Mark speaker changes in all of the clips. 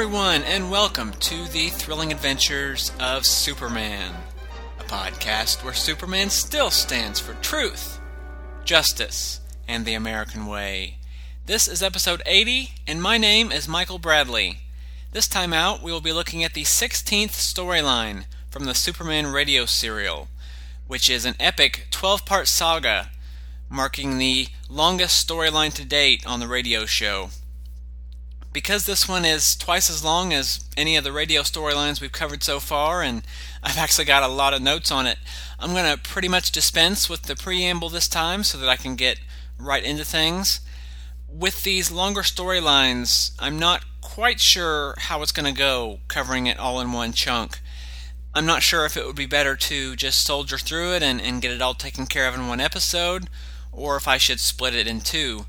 Speaker 1: Everyone, and welcome to the thrilling adventures of Superman, a podcast where Superman still stands for truth, justice, and the American way. This is episode 80, and my name is Michael Bradley. This time out, we will be looking at the 16th storyline from the Superman radio serial, which is an epic 12 part saga marking the longest storyline to date on the radio show because this one is twice as long as any of the radio storylines we've covered so far, and I've actually got a lot of notes on it, I'm going to pretty much dispense with the preamble this time so that I can get right into things. With these longer storylines, I'm not quite sure how it's going to go covering it all in one chunk. I'm not sure if it would be better to just soldier through it and, and get it all taken care of in one episode, or if I should split it in two.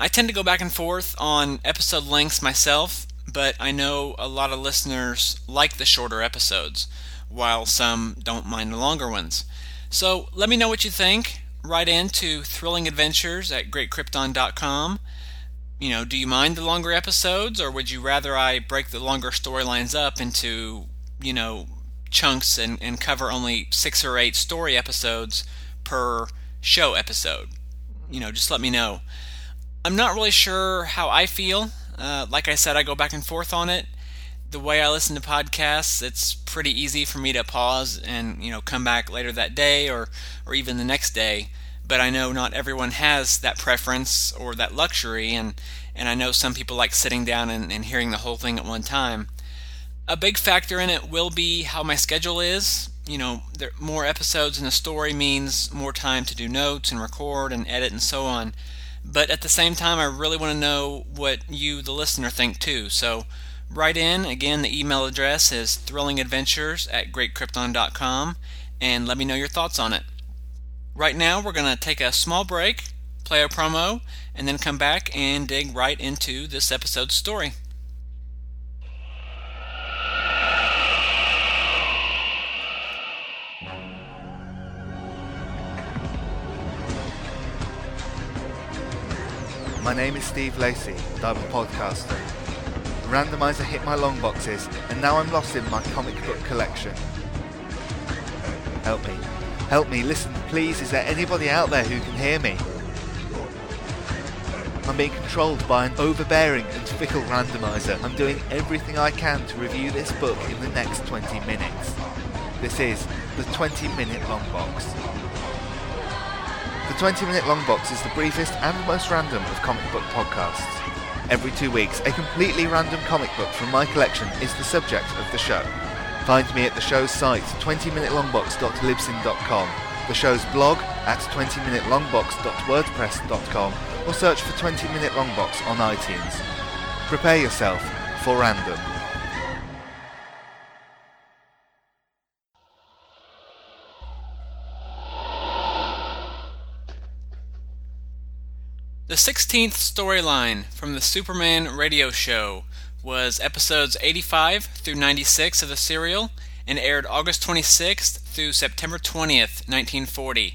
Speaker 1: I tend to go back and forth on episode lengths myself, but I know a lot of listeners like the shorter episodes, while some don't mind the longer ones. So let me know what you think. Write in to thrillingadventures at greatkrypton.com. You know, do you mind the longer episodes, or would you rather I break the longer storylines up into, you know, chunks and, and cover only six or eight story episodes per show episode? You know, just let me know. I'm not really sure how I feel. Uh, like I said, I go back and forth on it. The way I listen to podcasts, it's pretty easy for me to pause and you know come back later that day or or even the next day. But I know not everyone has that preference or that luxury, and and I know some people like sitting down and, and hearing the whole thing at one time. A big factor in it will be how my schedule is. You know, there, more episodes in a story means more time to do notes and record and edit and so on. But at the same time, I really want to know what you, the listener, think too. So write in. Again, the email address is thrillingadventures at greatkrypton.com and let me know your thoughts on it. Right now, we're going to take a small break, play a promo, and then come back and dig right into this episode's story.
Speaker 2: My name is Steve Lacey, and I'm a podcaster. randomizer hit my long boxes, and now I'm lost in my comic book collection. Help me. Help me, listen, please, is there anybody out there who can hear me? I'm being controlled by an overbearing and fickle randomizer. I'm doing everything I can to review this book in the next 20 minutes. This is the 20 minute long box. The 20 minute long box is the briefest and most random of comic book podcasts. Every two weeks, a completely random comic book from my collection is the subject of the show. Find me at the show's site, 20minutelongbox.libsyn.com, the show's blog at 20minutelongbox.wordpress.com, or search for 20 Minute Longbox on iTunes. Prepare yourself for random.
Speaker 1: 16th storyline from the Superman radio show was episodes 85 through 96 of the serial and aired August 26th through September 20th, 1940.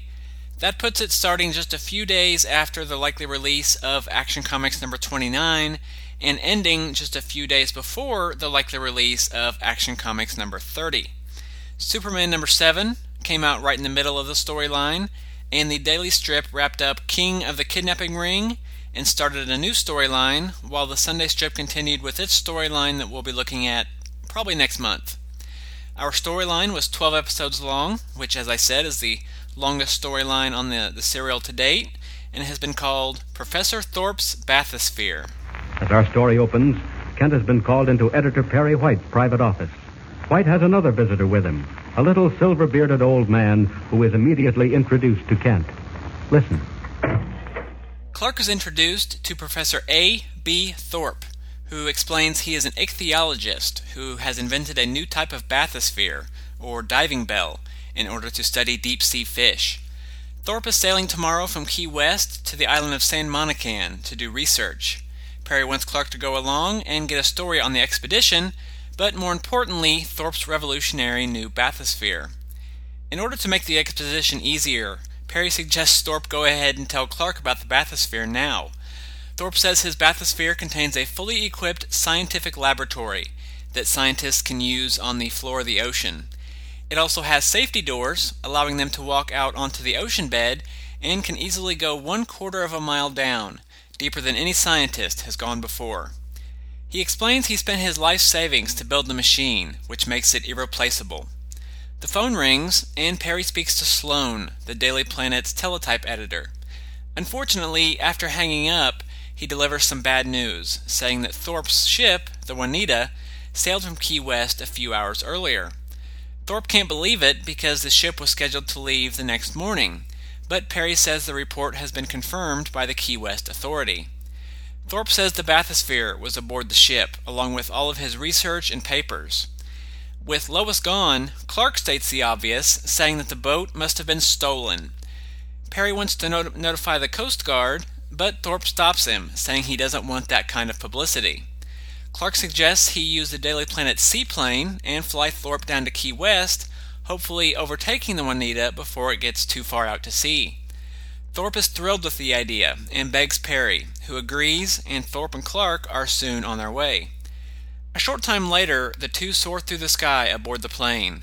Speaker 1: That puts it starting just a few days after the likely release of Action Comics number 29 and ending just a few days before the likely release of Action Comics number 30. Superman number 7 came out right in the middle of the storyline and the daily strip wrapped up King of the Kidnapping Ring and started a new storyline, while the Sunday strip continued with its storyline that we'll be looking at probably next month. Our storyline was 12 episodes long, which, as I said, is the longest storyline on the, the serial to date, and has been called Professor Thorpe's Bathysphere.
Speaker 3: As our story opens, Kent has been called into Editor Perry White's private office. White has another visitor with him, a little silver bearded old man who is immediately introduced to Kent. Listen.
Speaker 1: Clark is introduced to Professor A. B. Thorpe, who explains he is an ichthyologist who has invented a new type of bathysphere, or diving bell, in order to study deep sea fish. Thorpe is sailing tomorrow from Key West to the island of San Monican to do research. Perry wants Clark to go along and get a story on the expedition, but more importantly, Thorpe's revolutionary new bathysphere. In order to make the exposition easier, Perry suggests Thorpe go ahead and tell Clark about the bathysphere now. Thorpe says his bathysphere contains a fully equipped scientific laboratory that scientists can use on the floor of the ocean. It also has safety doors, allowing them to walk out onto the ocean bed and can easily go one quarter of a mile down, deeper than any scientist has gone before. He explains he spent his life savings to build the machine, which makes it irreplaceable. The phone rings, and Perry speaks to Sloan, the Daily Planet's teletype editor. Unfortunately, after hanging up, he delivers some bad news, saying that Thorpe's ship, the Juanita, sailed from Key West a few hours earlier. Thorpe can't believe it because the ship was scheduled to leave the next morning, but Perry says the report has been confirmed by the Key West Authority. Thorpe says the bathysphere was aboard the ship, along with all of his research and papers. With Lois gone, Clark states the obvious, saying that the boat must have been stolen. Perry wants to not- notify the Coast Guard, but Thorpe stops him, saying he doesn't want that kind of publicity. Clark suggests he use the Daily Planet seaplane and fly Thorpe down to Key West, hopefully overtaking the Juanita before it gets too far out to sea. Thorpe is thrilled with the idea and begs Perry, who agrees, and Thorpe and Clark are soon on their way. A short time later, the two soar through the sky aboard the plane.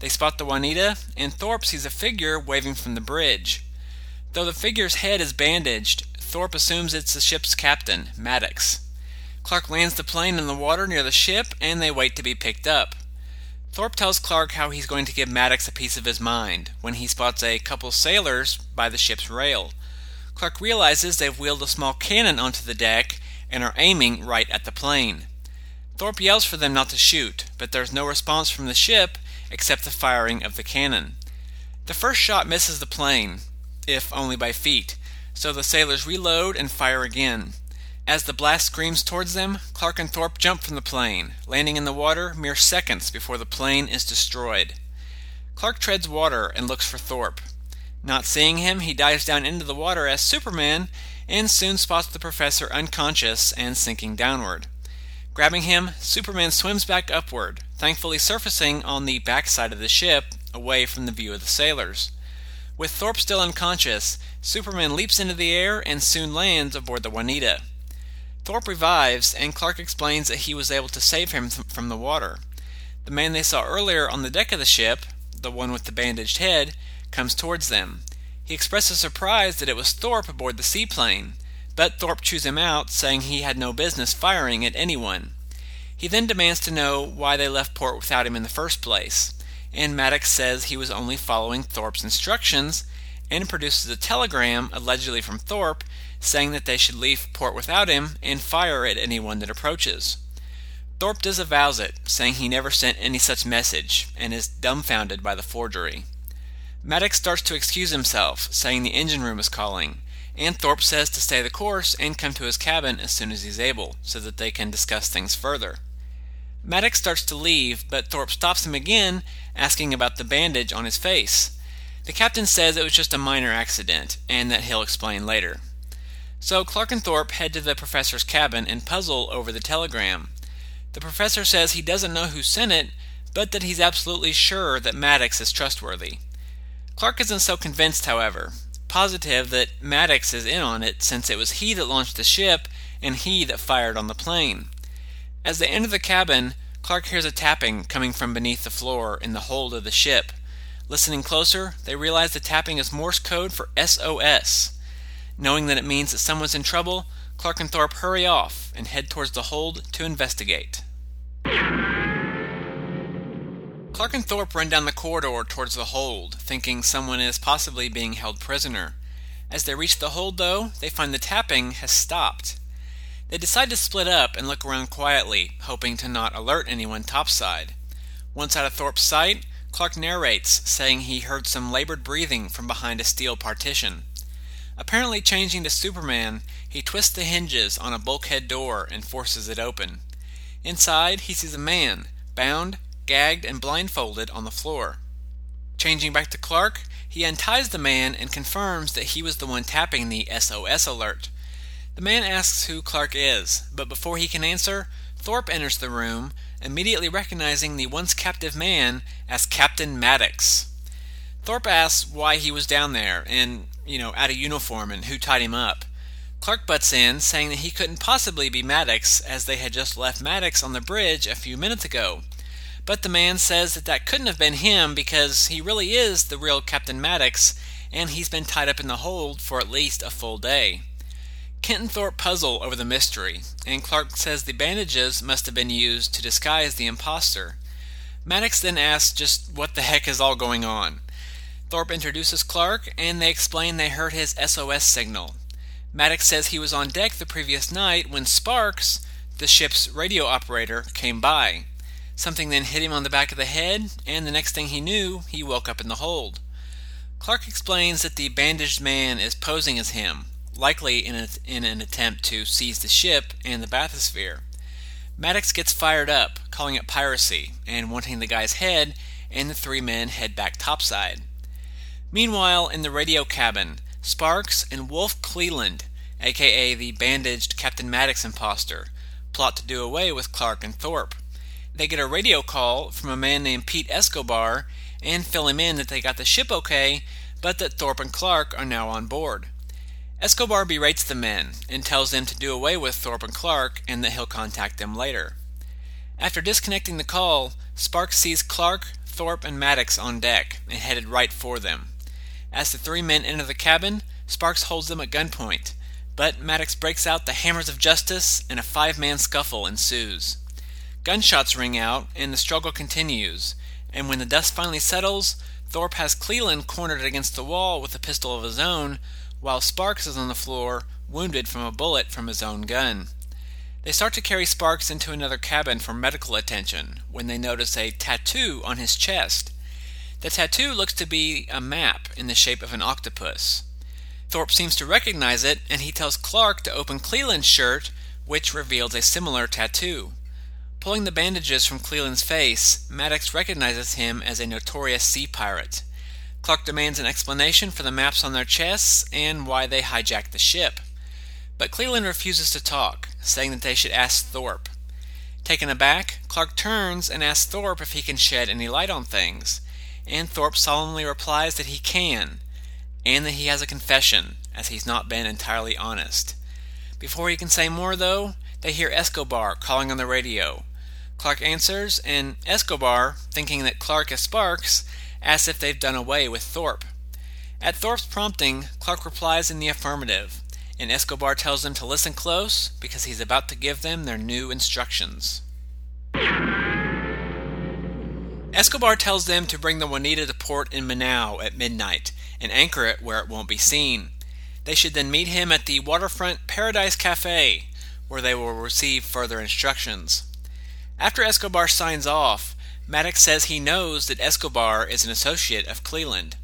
Speaker 1: They spot the Juanita, and Thorpe sees a figure waving from the bridge. Though the figure's head is bandaged, Thorpe assumes it's the ship's captain, Maddox. Clark lands the plane in the water near the ship, and they wait to be picked up. Thorpe tells Clark how he's going to give Maddox a piece of his mind when he spots a couple sailors by the ship's rail. Clark realizes they've wheeled a small cannon onto the deck and are aiming right at the plane. Thorpe yells for them not to shoot, but there's no response from the ship except the firing of the cannon. The first shot misses the plane, if only by feet, so the sailors reload and fire again. As the blast screams towards them, Clark and Thorpe jump from the plane, landing in the water mere seconds before the plane is destroyed. Clark treads water and looks for Thorpe. Not seeing him, he dives down into the water as Superman and soon spots the professor unconscious and sinking downward. Grabbing him, Superman swims back upward, thankfully surfacing on the backside of the ship, away from the view of the sailors. With Thorpe still unconscious, Superman leaps into the air and soon lands aboard the Juanita. Thorpe revives, and Clark explains that he was able to save him from the water. The man they saw earlier on the deck of the ship, the one with the bandaged head, comes towards them. He expresses surprise that it was Thorpe aboard the seaplane, but Thorpe chews him out, saying he had no business firing at anyone. He then demands to know why they left port without him in the first place, and Maddox says he was only following Thorpe's instructions and produces a telegram, allegedly from Thorpe, saying that they should leave port without him and fire at anyone that approaches. Thorpe disavows it, saying he never sent any such message, and is dumbfounded by the forgery. Maddox starts to excuse himself, saying the engine room is calling, and Thorpe says to stay the course and come to his cabin as soon as he's able, so that they can discuss things further. Maddox starts to leave, but Thorpe stops him again, asking about the bandage on his face. The captain says it was just a minor accident, and that he'll explain later. So Clark and Thorpe head to the professor's cabin and puzzle over the telegram. The professor says he doesn't know who sent it, but that he's absolutely sure that Maddox is trustworthy. Clark isn't so convinced, however, positive that Maddox is in on it since it was he that launched the ship and he that fired on the plane. As they enter the cabin, Clark hears a tapping coming from beneath the floor in the hold of the ship. Listening closer, they realize the tapping is Morse code for SOS. Knowing that it means that someone's in trouble, Clark and Thorpe hurry off and head towards the hold to investigate. Clark and Thorpe run down the corridor towards the hold, thinking someone is possibly being held prisoner. As they reach the hold, though, they find the tapping has stopped. They decide to split up and look around quietly, hoping to not alert anyone topside. Once out of Thorpe's sight, Clark narrates, saying he heard some labored breathing from behind a steel partition. Apparently changing to Superman, he twists the hinges on a bulkhead door and forces it open. Inside, he sees a man, bound, gagged, and blindfolded on the floor. Changing back to Clark, he unties the man and confirms that he was the one tapping the SOS alert. The man asks who Clark is, but before he can answer, Thorpe enters the room, immediately recognizing the once captive man as Captain Maddox. Thorpe asks why he was down there and, you know, out of uniform and who tied him up. Clark butts in, saying that he couldn't possibly be Maddox as they had just left Maddox on the bridge a few minutes ago. But the man says that that couldn't have been him because he really is the real Captain Maddox and he's been tied up in the hold for at least a full day. Kent and Thorpe puzzle over the mystery, and Clark says the bandages must have been used to disguise the impostor. Maddox then asks just what the heck is all going on. Thorpe introduces Clark, and they explain they heard his SOS signal. Maddox says he was on deck the previous night when Sparks, the ship's radio operator, came by. Something then hit him on the back of the head, and the next thing he knew, he woke up in the hold. Clark explains that the bandaged man is posing as him, likely in, a, in an attempt to seize the ship and the bathysphere. Maddox gets fired up, calling it piracy, and wanting the guy's head, and the three men head back topside. Meanwhile, in the radio cabin, Sparks and Wolf Cleland, aka the bandaged Captain Maddox impostor, plot to do away with Clark and Thorpe. They get a radio call from a man named Pete Escobar and fill him in that they got the ship okay, but that Thorpe and Clark are now on board. Escobar berates the men and tells them to do away with Thorpe and Clark and that he'll contact them later. After disconnecting the call, Sparks sees Clark, Thorpe, and Maddox on deck and headed right for them. As the three men enter the cabin, Sparks holds them at gunpoint, but Maddox breaks out the hammers of justice and a five man scuffle ensues. Gunshots ring out and the struggle continues, and when the dust finally settles, Thorpe has Cleland cornered against the wall with a pistol of his own, while Sparks is on the floor, wounded from a bullet from his own gun. They start to carry Sparks into another cabin for medical attention when they notice a tattoo on his chest. The tattoo looks to be a map in the shape of an octopus. Thorpe seems to recognize it, and he tells Clark to open Cleland's shirt, which reveals a similar tattoo. Pulling the bandages from Cleland's face, Maddox recognizes him as a notorious sea pirate. Clark demands an explanation for the maps on their chests and why they hijacked the ship. But Cleland refuses to talk, saying that they should ask Thorpe. Taken aback, Clark turns and asks Thorpe if he can shed any light on things, and Thorpe solemnly replies that he can, and that he has a confession, as he's not been entirely honest. Before he can say more, though, they hear Escobar calling on the radio, Clark answers, and Escobar, thinking that Clark is Sparks, asks if they've done away with Thorpe. At Thorpe's prompting, Clark replies in the affirmative, and Escobar tells them to listen close because he's about to give them their new instructions. Escobar tells them to bring the Juanita to port in Manao at midnight and anchor it where it won't be seen. They should then meet him at the waterfront Paradise Cafe, where they will receive further instructions. After Escobar signs off, Maddox says he knows that Escobar is an associate of Cleland.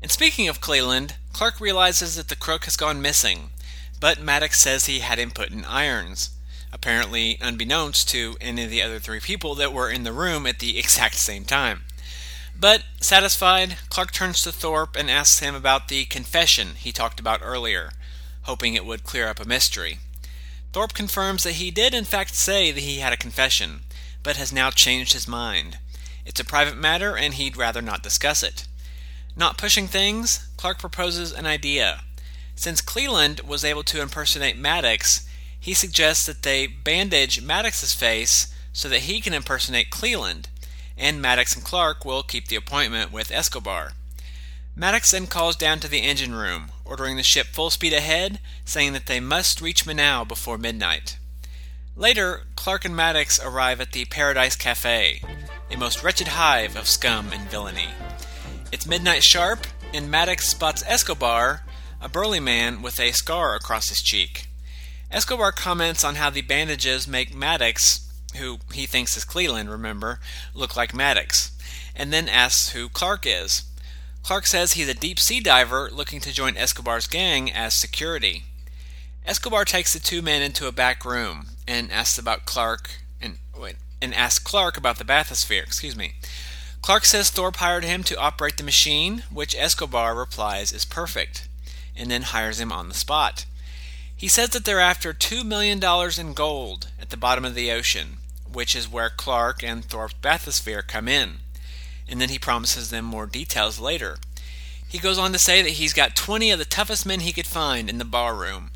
Speaker 1: And speaking of Cleland, Clark realizes that the crook has gone missing, but Maddox says he had him put in irons, apparently unbeknownst to any of the other three people that were in the room at the exact same time. But, satisfied, Clark turns to Thorpe and asks him about the confession he talked about earlier, hoping it would clear up a mystery. Thorpe confirms that he did in fact say that he had a confession, but has now changed his mind. It's a private matter and he'd rather not discuss it. Not pushing things, Clark proposes an idea. Since Cleland was able to impersonate Maddox, he suggests that they bandage Maddox's face so that he can impersonate Cleland, and Maddox and Clark will keep the appointment with Escobar. Maddox then calls down to the engine room, ordering the ship full speed ahead, saying that they must reach Manao before midnight. Later, Clark and Maddox arrive at the Paradise Cafe, a most wretched hive of scum and villainy. It's midnight sharp, and Maddox spots Escobar, a burly man with a scar across his cheek. Escobar comments on how the bandages make Maddox, who he thinks is Cleland, remember, look like Maddox, and then asks who Clark is. Clark says he's a deep sea diver looking to join Escobar's gang as security. Escobar takes the two men into a back room, and asks about Clark and wait, and asks Clark about the bathysphere. Excuse me. Clark says Thorpe hired him to operate the machine, which Escobar replies is perfect, and then hires him on the spot. He says that they're after $2 million in gold at the bottom of the ocean, which is where Clark and Thorpe's bathysphere come in, and then he promises them more details later. He goes on to say that he's got 20 of the toughest men he could find in the barroom,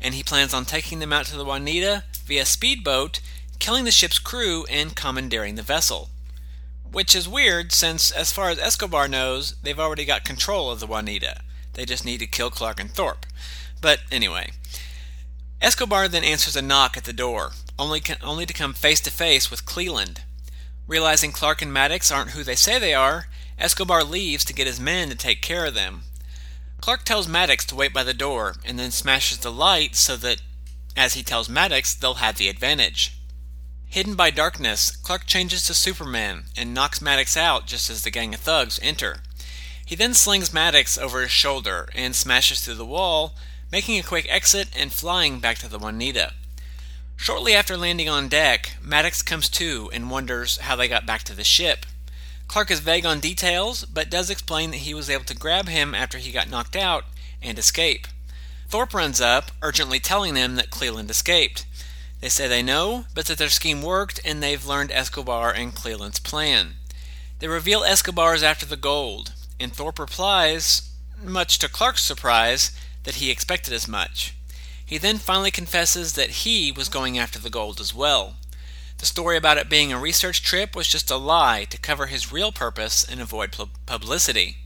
Speaker 1: and he plans on taking them out to the Juanita via speedboat, killing the ship's crew, and commandeering the vessel. Which is weird since, as far as Escobar knows, they've already got control of the Juanita. They just need to kill Clark and Thorpe. But anyway, Escobar then answers a knock at the door, only, only to come face to face with Cleland. Realizing Clark and Maddox aren't who they say they are, Escobar leaves to get his men to take care of them. Clark tells Maddox to wait by the door and then smashes the light so that, as he tells Maddox, they'll have the advantage. Hidden by darkness, Clark changes to Superman and knocks Maddox out just as the gang of thugs enter. He then slings Maddox over his shoulder and smashes through the wall, making a quick exit and flying back to the Juanita. Shortly after landing on deck, Maddox comes to and wonders how they got back to the ship. Clark is vague on details, but does explain that he was able to grab him after he got knocked out and escape. Thorpe runs up, urgently telling them that Cleland escaped. They say they know, but that their scheme worked and they've learned Escobar and Cleland's plan. They reveal Escobar is after the gold, and Thorpe replies, much to Clark's surprise, that he expected as much. He then finally confesses that he was going after the gold as well. The story about it being a research trip was just a lie to cover his real purpose and avoid publicity.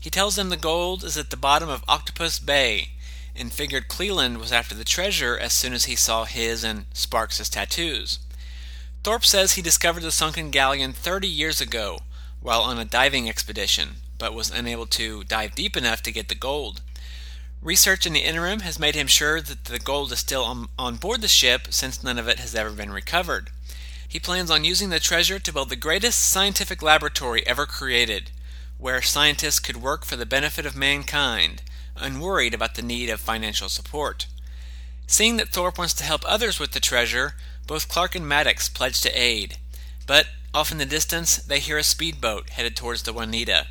Speaker 1: He tells them the gold is at the bottom of Octopus Bay and figured Cleland was after the treasure as soon as he saw his and Sparks' tattoos. Thorpe says he discovered the sunken galleon 30 years ago while on a diving expedition, but was unable to dive deep enough to get the gold. Research in the interim has made him sure that the gold is still on, on board the ship since none of it has ever been recovered. He plans on using the treasure to build the greatest scientific laboratory ever created, where scientists could work for the benefit of mankind, unworried about the need of financial support. Seeing that Thorpe wants to help others with the treasure, both Clark and Maddox pledge to aid. But off in the distance, they hear a speedboat headed towards the Juanita.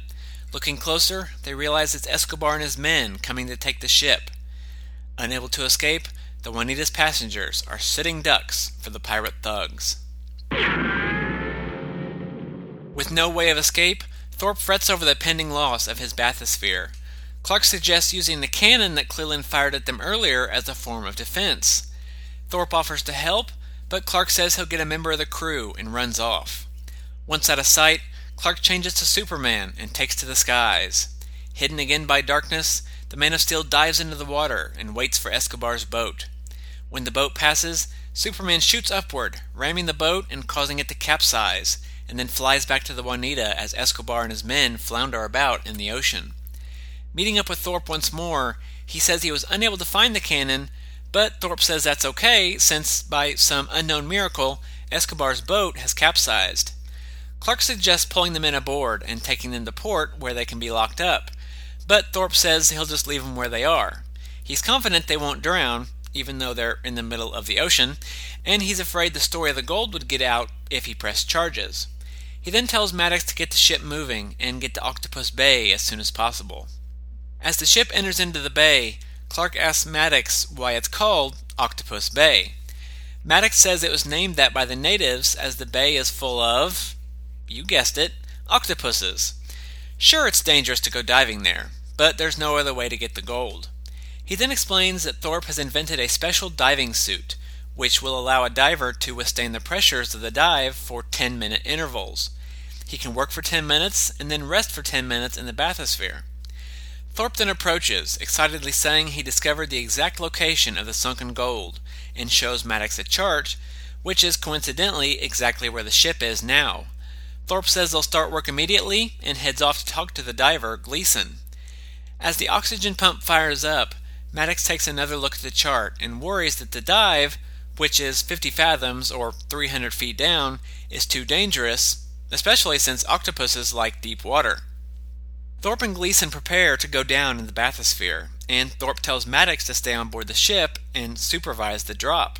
Speaker 1: Looking closer, they realize it's Escobar and his men coming to take the ship. Unable to escape, the Juanita's passengers are sitting ducks for the pirate thugs. With no way of escape, Thorpe frets over the pending loss of his bathysphere. Clark suggests using the cannon that Cleland fired at them earlier as a form of defense. Thorpe offers to help, but Clark says he'll get a member of the crew and runs off. Once out of sight, Clark changes to Superman and takes to the skies. Hidden again by darkness, the Man of Steel dives into the water and waits for Escobar's boat. When the boat passes, Superman shoots upward, ramming the boat and causing it to capsize, and then flies back to the Juanita as Escobar and his men flounder about in the ocean. Meeting up with Thorpe once more, he says he was unable to find the cannon, but Thorpe says that's okay since, by some unknown miracle, Escobar's boat has capsized. Clark suggests pulling the men aboard and taking them to port where they can be locked up, but Thorpe says he'll just leave them where they are. He's confident they won't drown, even though they're in the middle of the ocean, and he's afraid the story of the gold would get out if he pressed charges. He then tells Maddox to get the ship moving and get to Octopus Bay as soon as possible. As the ship enters into the bay, Clark asks Maddox why it's called Octopus Bay. Maddox says it was named that by the natives as the bay is full of, you guessed it, octopuses. Sure, it's dangerous to go diving there, but there's no other way to get the gold. He then explains that Thorpe has invented a special diving suit, which will allow a diver to withstand the pressures of the dive for 10 minute intervals. He can work for 10 minutes and then rest for 10 minutes in the bathysphere. Thorpe then approaches, excitedly saying he discovered the exact location of the sunken gold, and shows Maddox a chart, which is coincidentally exactly where the ship is now. Thorpe says they'll start work immediately and heads off to talk to the diver, Gleason. As the oxygen pump fires up, Maddox takes another look at the chart and worries that the dive, which is 50 fathoms or 300 feet down, is too dangerous, especially since octopuses like deep water. Thorpe and Gleason prepare to go down in the bathysphere, and Thorpe tells Maddox to stay on board the ship and supervise the drop.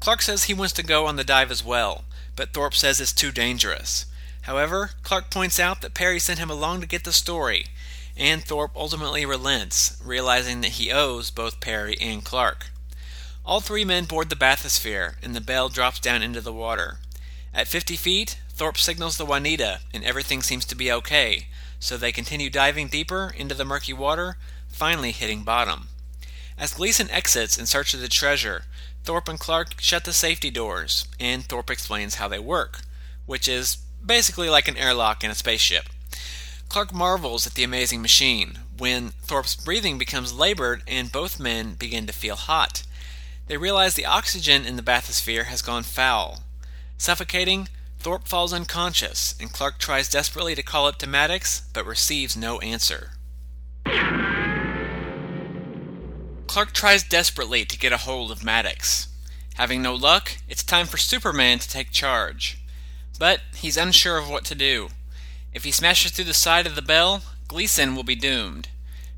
Speaker 1: Clark says he wants to go on the dive as well, but Thorpe says it's too dangerous. However, Clark points out that Perry sent him along to get the story, and Thorpe ultimately relents, realizing that he owes both Perry and Clark. All three men board the bathysphere, and the bell drops down into the water. At 50 feet, Thorpe signals the Juanita, and everything seems to be okay, so they continue diving deeper into the murky water, finally hitting bottom. As Gleason exits in search of the treasure, Thorpe and Clark shut the safety doors, and Thorpe explains how they work, which is basically like an airlock in a spaceship. Clark marvels at the amazing machine when Thorpe's breathing becomes labored and both men begin to feel hot. They realize the oxygen in the bathysphere has gone foul. Suffocating, Thorpe falls unconscious, and Clark tries desperately to call up to Maddox, but receives no answer. Clark tries desperately to get a hold of Maddox. Having no luck, it's time for Superman to take charge. But he's unsure of what to do. If he smashes through the side of the bell, Gleason will be doomed.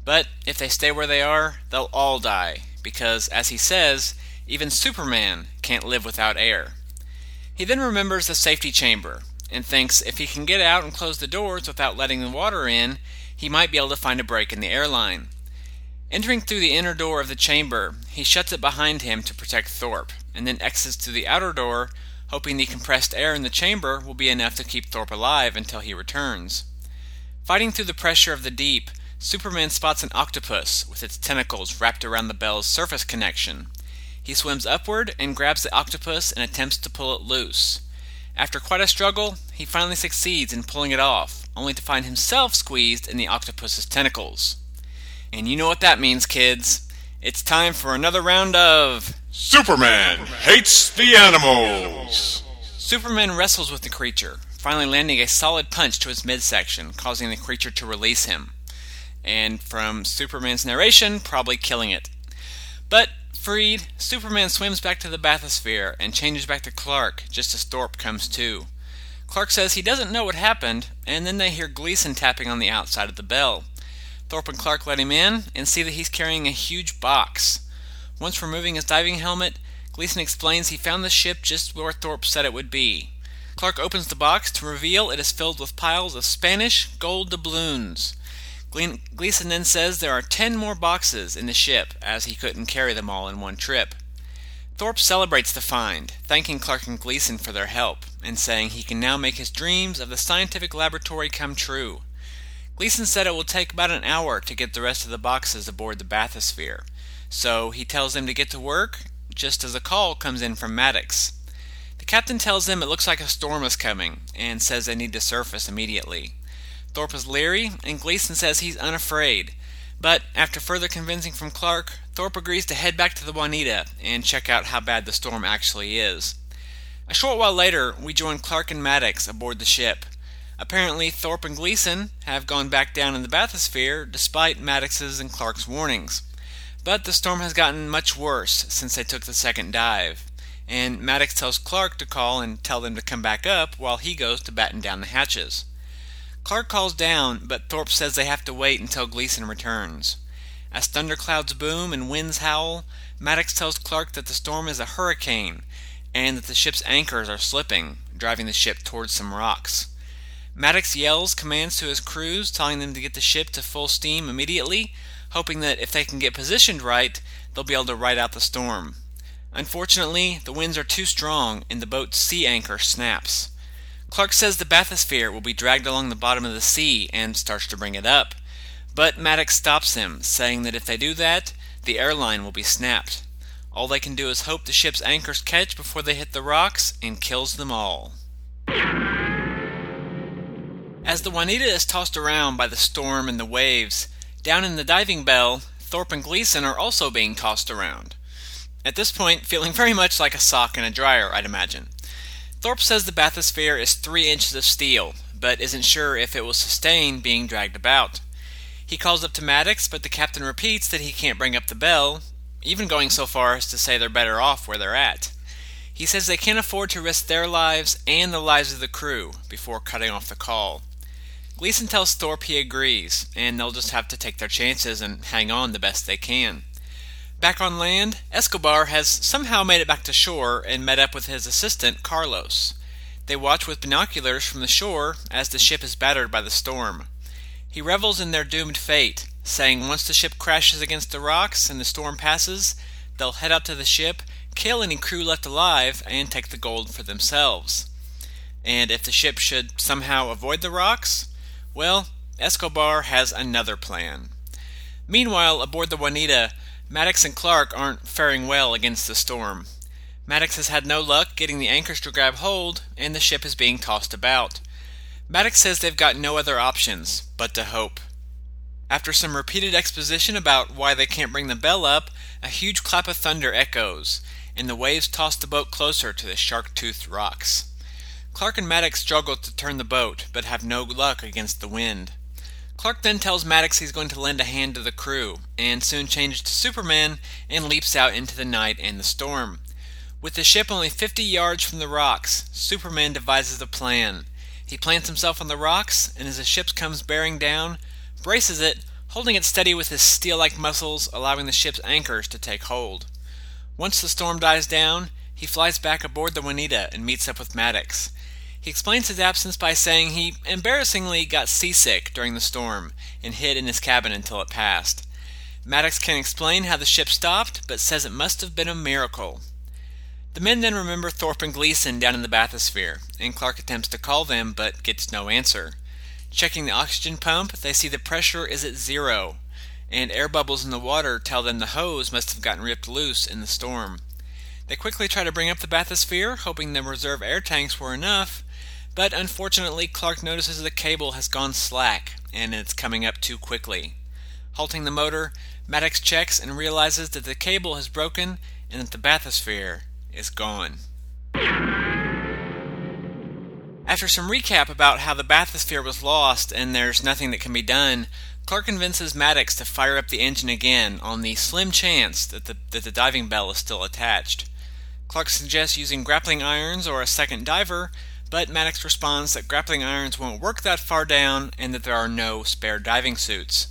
Speaker 1: But if they stay where they are, they'll all die, because, as he says, even Superman can't live without air. He then remembers the safety chamber, and thinks if he can get out and close the doors without letting the water in, he might be able to find a break in the airline. Entering through the inner door of the chamber, he shuts it behind him to protect Thorpe, and then exits through the outer door hoping the compressed air in the chamber will be enough to keep Thorpe alive until he returns. Fighting through the pressure of the deep, Superman spots an octopus with its tentacles wrapped around the bell's surface connection. He swims upward and grabs the octopus and attempts to pull it loose. After quite a struggle, he finally succeeds in pulling it off, only to find himself squeezed in the octopus's tentacles. And you know what that means, kids. It's time for another round of
Speaker 4: Superman hates the animals.
Speaker 1: Superman wrestles with the creature, finally landing a solid punch to his midsection, causing the creature to release him. And from Superman's narration, probably killing it. But freed, Superman swims back to the bathysphere and changes back to Clark just as Thorpe comes to. Clark says he doesn't know what happened, and then they hear Gleason tapping on the outside of the bell. Thorpe and Clark let him in and see that he's carrying a huge box. Once removing his diving helmet, Gleason explains he found the ship just where Thorpe said it would be. Clark opens the box to reveal it is filled with piles of Spanish gold doubloons. Gleason then says there are ten more boxes in the ship, as he couldn't carry them all in one trip. Thorpe celebrates the find, thanking Clark and Gleason for their help, and saying he can now make his dreams of the scientific laboratory come true. Gleason said it will take about an hour to get the rest of the boxes aboard the bathysphere, so he tells them to get to work just as a call comes in from Maddox. The captain tells them it looks like a storm is coming and says they need to surface immediately. Thorpe is leery, and Gleason says he's unafraid. But after further convincing from Clark, Thorpe agrees to head back to the Juanita and check out how bad the storm actually is. A short while later, we join Clark and Maddox aboard the ship. Apparently, Thorpe and Gleason have gone back down in the bathysphere despite Maddox's and Clark's warnings. But the storm has gotten much worse since they took the second dive, and Maddox tells Clark to call and tell them to come back up while he goes to batten down the hatches. Clark calls down, but Thorpe says they have to wait until Gleason returns. As thunderclouds boom and winds howl, Maddox tells Clark that the storm is a hurricane and that the ship's anchors are slipping, driving the ship towards some rocks. Maddox yells commands to his crews, telling them to get the ship to full steam immediately, hoping that if they can get positioned right, they'll be able to ride out the storm. Unfortunately, the winds are too strong and the boat's sea anchor snaps. Clark says the bathysphere will be dragged along the bottom of the sea and starts to bring it up. But Maddox stops him, saying that if they do that, the airline will be snapped. All they can do is hope the ship's anchors catch before they hit the rocks and kills them all. As the Juanita is tossed around by the storm and the waves, down in the diving bell, Thorpe and Gleason are also being tossed around. At this point, feeling very much like a sock in a dryer, I'd imagine. Thorpe says the bathysphere is three inches of steel, but isn't sure if it will sustain being dragged about. He calls up to Maddox, but the captain repeats that he can't bring up the bell, even going so far as to say they're better off where they're at. He says they can't afford to risk their lives and the lives of the crew before cutting off the call. Gleason tells Thorpe he agrees, and they'll just have to take their chances and hang on the best they can. Back on land, Escobar has somehow made it back to shore and met up with his assistant, Carlos. They watch with binoculars from the shore as the ship is battered by the storm. He revels in their doomed fate, saying once the ship crashes against the rocks and the storm passes, they'll head out to the ship, kill any crew left alive, and take the gold for themselves. And if the ship should somehow avoid the rocks, well, Escobar has another plan. Meanwhile, aboard the Juanita, Maddox and Clark aren't faring well against the storm. Maddox has had no luck getting the anchors to grab hold, and the ship is being tossed about. Maddox says they've got no other options but to hope. After some repeated exposition about why they can't bring the bell up, a huge clap of thunder echoes, and the waves toss the boat closer to the shark toothed rocks. Clark and Maddox struggle to turn the boat, but have no luck against the wind. Clark then tells Maddox he's going to lend a hand to the crew, and soon changes to Superman and leaps out into the night and the storm. With the ship only 50 yards from the rocks, Superman devises a plan. He plants himself on the rocks, and as the ship comes bearing down, braces it, holding it steady with his steel like muscles, allowing the ship's anchors to take hold. Once the storm dies down, he flies back aboard the Juanita and meets up with Maddox. He explains his absence by saying he embarrassingly got seasick during the storm and hid in his cabin until it passed. Maddox can explain how the ship stopped, but says it must have been a miracle. The men then remember Thorpe and Gleason down in the bathysphere, and Clark attempts to call them but gets no answer. Checking the oxygen pump, they see the pressure is at zero, and air bubbles in the water tell them the hose must have gotten ripped loose in the storm. They quickly try to bring up the bathysphere, hoping the reserve air tanks were enough, but unfortunately, Clark notices the cable has gone slack and it's coming up too quickly. Halting the motor, Maddox checks and realizes that the cable has broken and that the bathysphere is gone. After some recap about how the bathysphere was lost and there's nothing that can be done, Clark convinces Maddox to fire up the engine again on the slim chance that the, that the diving bell is still attached. Clark suggests using grappling irons or a second diver, but Maddox responds that grappling irons won't work that far down and that there are no spare diving suits.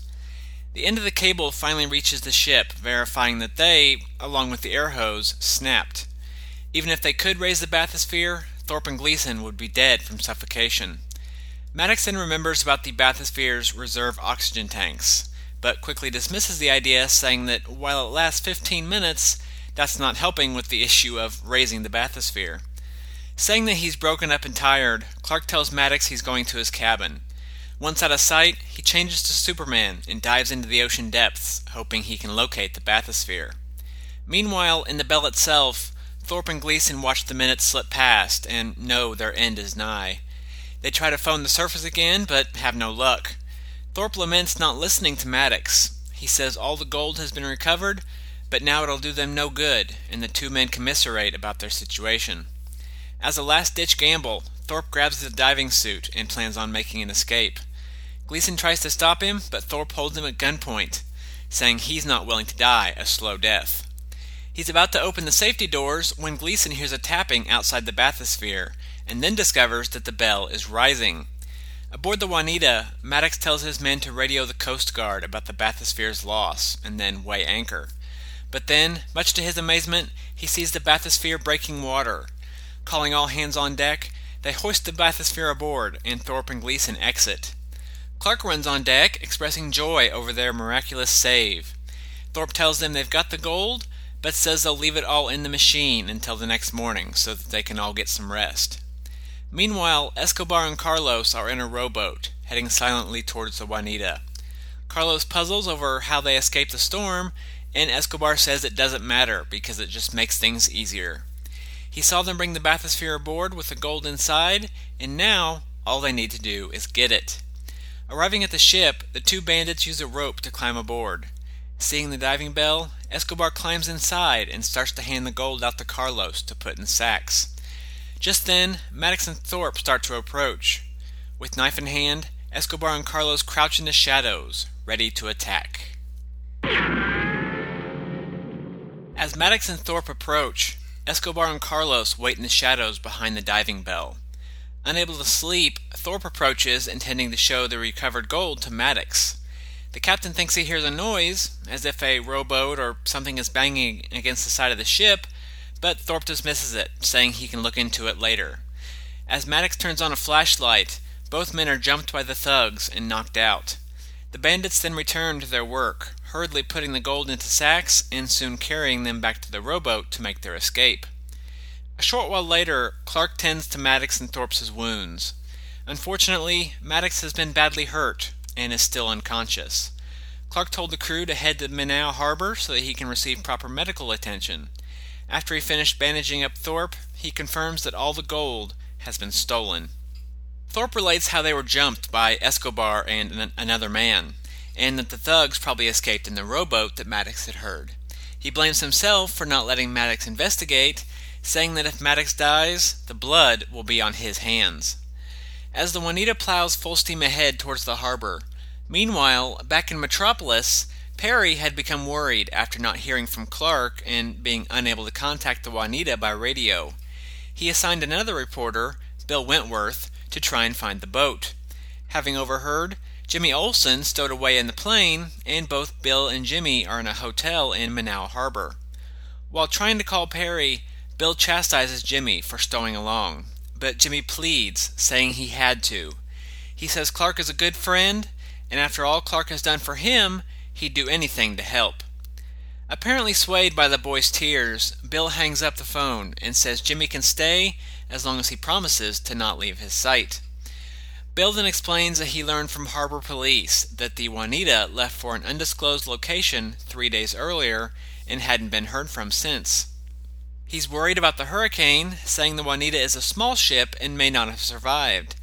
Speaker 1: The end of the cable finally reaches the ship, verifying that they, along with the air hose, snapped. Even if they could raise the bathysphere, Thorpe and Gleason would be dead from suffocation. Maddox then remembers about the bathysphere's reserve oxygen tanks, but quickly dismisses the idea, saying that while it lasts 15 minutes, that's not helping with the issue of raising the bathysphere. Saying that he's broken up and tired, Clark tells Maddox he's going to his cabin. Once out of sight, he changes to Superman and dives into the ocean depths, hoping he can locate the bathysphere. Meanwhile, in the bell itself, Thorpe and Gleason watch the minutes slip past and know their end is nigh. They try to phone the surface again, but have no luck. Thorpe laments not listening to Maddox. He says all the gold has been recovered, but now it'll do them no good, and the two men commiserate about their situation. As a last ditch gamble, Thorpe grabs the diving suit and plans on making an escape. Gleason tries to stop him, but Thorpe holds him at gunpoint, saying he's not willing to die a slow death. He's about to open the safety doors when Gleason hears a tapping outside the bathysphere and then discovers that the bell is rising. Aboard the Juanita, Maddox tells his men to radio the Coast Guard about the bathysphere's loss and then weigh anchor. But then, much to his amazement, he sees the bathysphere breaking water. Calling all hands on deck, they hoist the bathysphere aboard and Thorpe and Gleason exit. Clark runs on deck, expressing joy over their miraculous save. Thorpe tells them they've got the gold but says they'll leave it all in the machine until the next morning so that they can all get some rest. Meanwhile, Escobar and Carlos are in a rowboat, heading silently towards the Juanita. Carlos puzzles over how they escaped the storm, and Escobar says it doesn't matter because it just makes things easier. He saw them bring the bathysphere aboard with the gold inside, and now all they need to do is get it. Arriving at the ship, the two bandits use a rope to climb aboard. Seeing the diving bell, Escobar climbs inside and starts to hand the gold out to Carlos to put in sacks. Just then, Maddox and Thorpe start to approach. With knife in hand, Escobar and Carlos crouch in the shadows, ready to attack. As Maddox and Thorpe approach, Escobar and Carlos wait in the shadows behind the diving bell. Unable to sleep, Thorpe approaches, intending to show the recovered gold to Maddox. The captain thinks he hears a noise, as if a rowboat or something is banging against the side of the ship, but Thorpe dismisses it, saying he can look into it later. As Maddox turns on a flashlight, both men are jumped by the thugs and knocked out. The bandits then return to their work, hurriedly putting the gold into sacks and soon carrying them back to the rowboat to make their escape. A short while later, Clark tends to Maddox and Thorpe's wounds. Unfortunately, Maddox has been badly hurt, and is still unconscious. Clark told the crew to head to Manaus Harbor so that he can receive proper medical attention. After he finished bandaging up Thorpe, he confirms that all the gold has been stolen. Thorpe relates how they were jumped by Escobar and another man, and that the thugs probably escaped in the rowboat that Maddox had heard. He blames himself for not letting Maddox investigate, saying that if Maddox dies, the blood will be on his hands. As the Juanita plows full steam ahead towards the harbor, meanwhile, back in Metropolis, Perry had become worried after not hearing from Clark and being unable to contact the Juanita by radio. He assigned another reporter, Bill Wentworth, to try and find the boat. Having overheard, Jimmy Olsen stowed away in the plane, and both Bill and Jimmy are in a hotel in Manaus Harbor. While trying to call Perry, Bill chastises Jimmy for stowing along, but Jimmy pleads, saying he had to. He says Clark is a good friend, and after all Clark has done for him, he'd do anything to help. Apparently swayed by the boy's tears, Bill hangs up the phone and says Jimmy can stay as long as he promises to not leave his sight. Bill then explains that he learned from harbor police that the Juanita left for an undisclosed location three days earlier and hadn't been heard from since. He's worried about the hurricane, saying the Juanita is a small ship and may not have survived.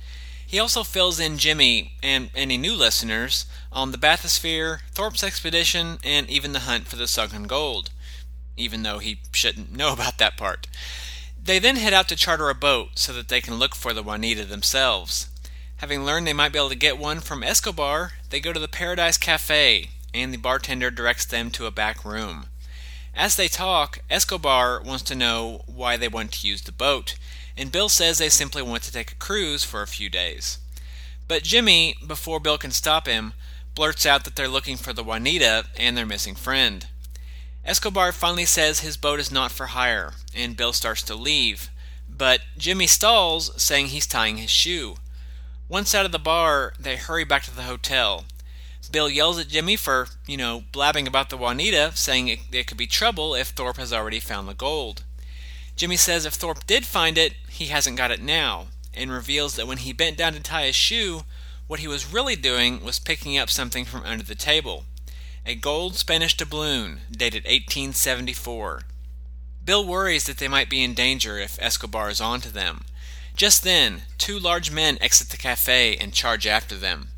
Speaker 1: He also fills in Jimmy and any new listeners on the bathysphere, Thorpe's expedition, and even the hunt for the sunken gold, even though he shouldn't know about that part. They then head out to charter a boat so that they can look for the Juanita themselves. Having learned they might be able to get one from Escobar, they go to the Paradise Cafe, and the bartender directs them to a back room. As they talk, Escobar wants to know why they want to use the boat, and Bill says they simply want to take a cruise for a few days. But Jimmy, before Bill can stop him, blurts out that they're looking for the Juanita and their missing friend. Escobar finally says his boat is not for hire, and Bill starts to leave, but Jimmy stalls, saying he's tying his shoe. Once out of the bar, they hurry back to the hotel. Bill yells at Jimmy for, you know, blabbing about the Juanita, saying it, it could be trouble if Thorpe has already found the gold. Jimmy says if Thorpe did find it, he hasn't got it now, and reveals that when he bent down to tie his shoe, what he was really doing was picking up something from under the table a gold Spanish doubloon dated 1874. Bill worries that they might be in danger if Escobar is on to them. Just then, two large men exit the cafe and charge after them.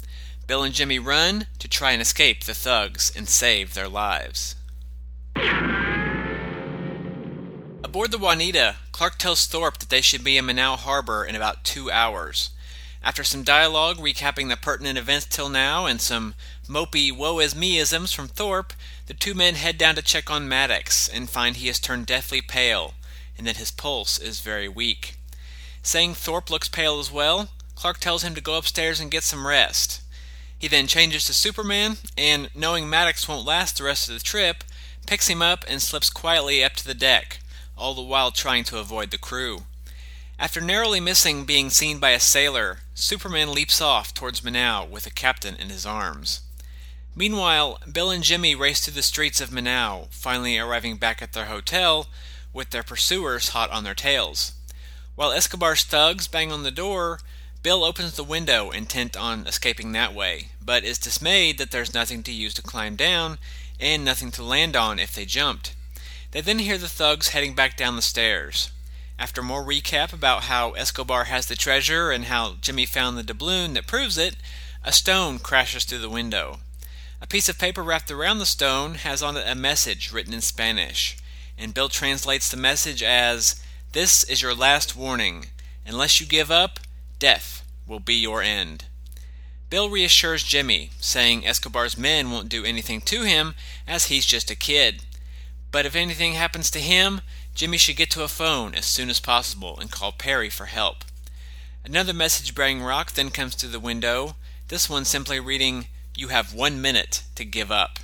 Speaker 1: Bill and Jimmy run to try and escape the thugs and save their lives. Aboard the Juanita, Clark tells Thorpe that they should be in Manaus Harbor in about two hours. After some dialogue recapping the pertinent events till now and some mopey woe is me-isms from Thorpe, the two men head down to check on Maddox and find he has turned deathly pale and that his pulse is very weak. Saying Thorpe looks pale as well, Clark tells him to go upstairs and get some rest. He then changes to Superman and, knowing Maddox won't last the rest of the trip, picks him up and slips quietly up to the deck all the while trying to avoid the crew. After narrowly missing being seen by a sailor, Superman leaps off towards Manaus with the captain in his arms. Meanwhile, Bill and Jimmy race through the streets of Manaus, finally arriving back at their hotel with their pursuers hot on their tails. While Escobar's thugs bang on the door, Bill opens the window intent on escaping that way, but is dismayed that there's nothing to use to climb down and nothing to land on if they jumped. They then hear the thugs heading back down the stairs. After more recap about how Escobar has the treasure and how Jimmy found the doubloon that proves it, a stone crashes through the window. A piece of paper wrapped around the stone has on it a message written in Spanish, and Bill translates the message as This is your last warning. Unless you give up, death will be your end. Bill reassures Jimmy, saying Escobar's men won't do anything to him as he's just a kid. But if anything happens to him, Jimmy should get to a phone as soon as possible and call Perry for help. Another message bearing rock then comes through the window, this one simply reading, You have one minute to give up.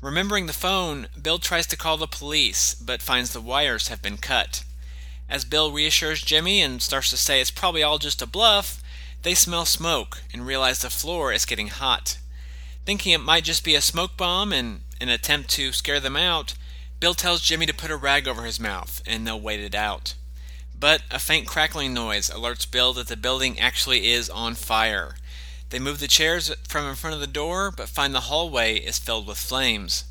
Speaker 1: Remembering the phone, Bill tries to call the police, but finds the wires have been cut. As Bill reassures Jimmy and starts to say it's probably all just a bluff, they smell smoke and realize the floor is getting hot. Thinking it might just be a smoke bomb and an attempt to scare them out, Bill tells Jimmy to put a rag over his mouth, and they'll wait it out. But a faint crackling noise alerts Bill that the building actually is on fire. They move the chairs from in front of the door, but find the hallway is filled with flames.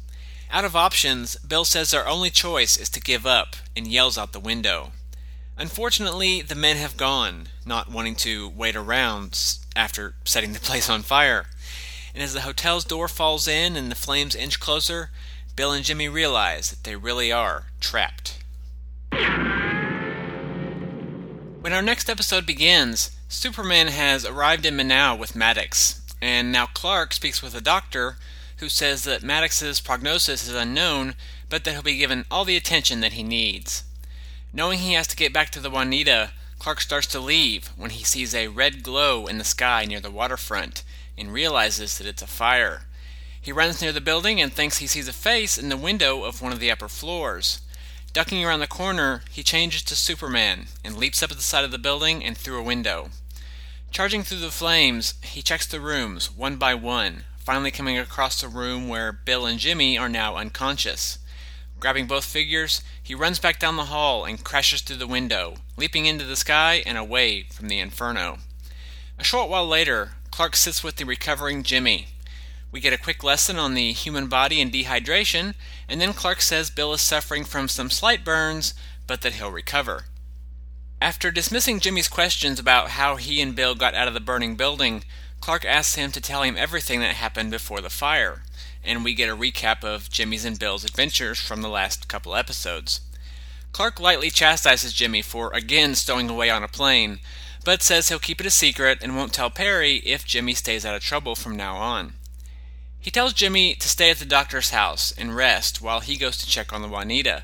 Speaker 1: Out of options, Bill says their only choice is to give up and yells out the window. Unfortunately, the men have gone, not wanting to wait around after setting the place on fire. And as the hotel's door falls in and the flames inch closer, Bill and Jimmy realize that they really are trapped. When our next episode begins, Superman has arrived in Manaus with Maddox, and now Clark speaks with a doctor who says that Maddox's prognosis is unknown, but that he'll be given all the attention that he needs. Knowing he has to get back to the Juanita, Clark starts to leave when he sees a red glow in the sky near the waterfront and realizes that it's a fire. He runs near the building and thinks he sees a face in the window of one of the upper floors. Ducking around the corner, he changes to Superman and leaps up at the side of the building and through a window. Charging through the flames, he checks the rooms one by one, finally coming across the room where Bill and Jimmy are now unconscious. Grabbing both figures, he runs back down the hall and crashes through the window, leaping into the sky and away from the inferno. A short while later, Clark sits with the recovering Jimmy. We get a quick lesson on the human body and dehydration, and then Clark says Bill is suffering from some slight burns, but that he'll recover. After dismissing Jimmy's questions about how he and Bill got out of the burning building, Clark asks him to tell him everything that happened before the fire, and we get a recap of Jimmy's and Bill's adventures from the last couple episodes. Clark lightly chastises Jimmy for again stowing away on a plane, but says he'll keep it a secret and won't tell Perry if Jimmy stays out of trouble from now on. He tells Jimmy to stay at the doctor's house and rest while he goes to check on the Juanita.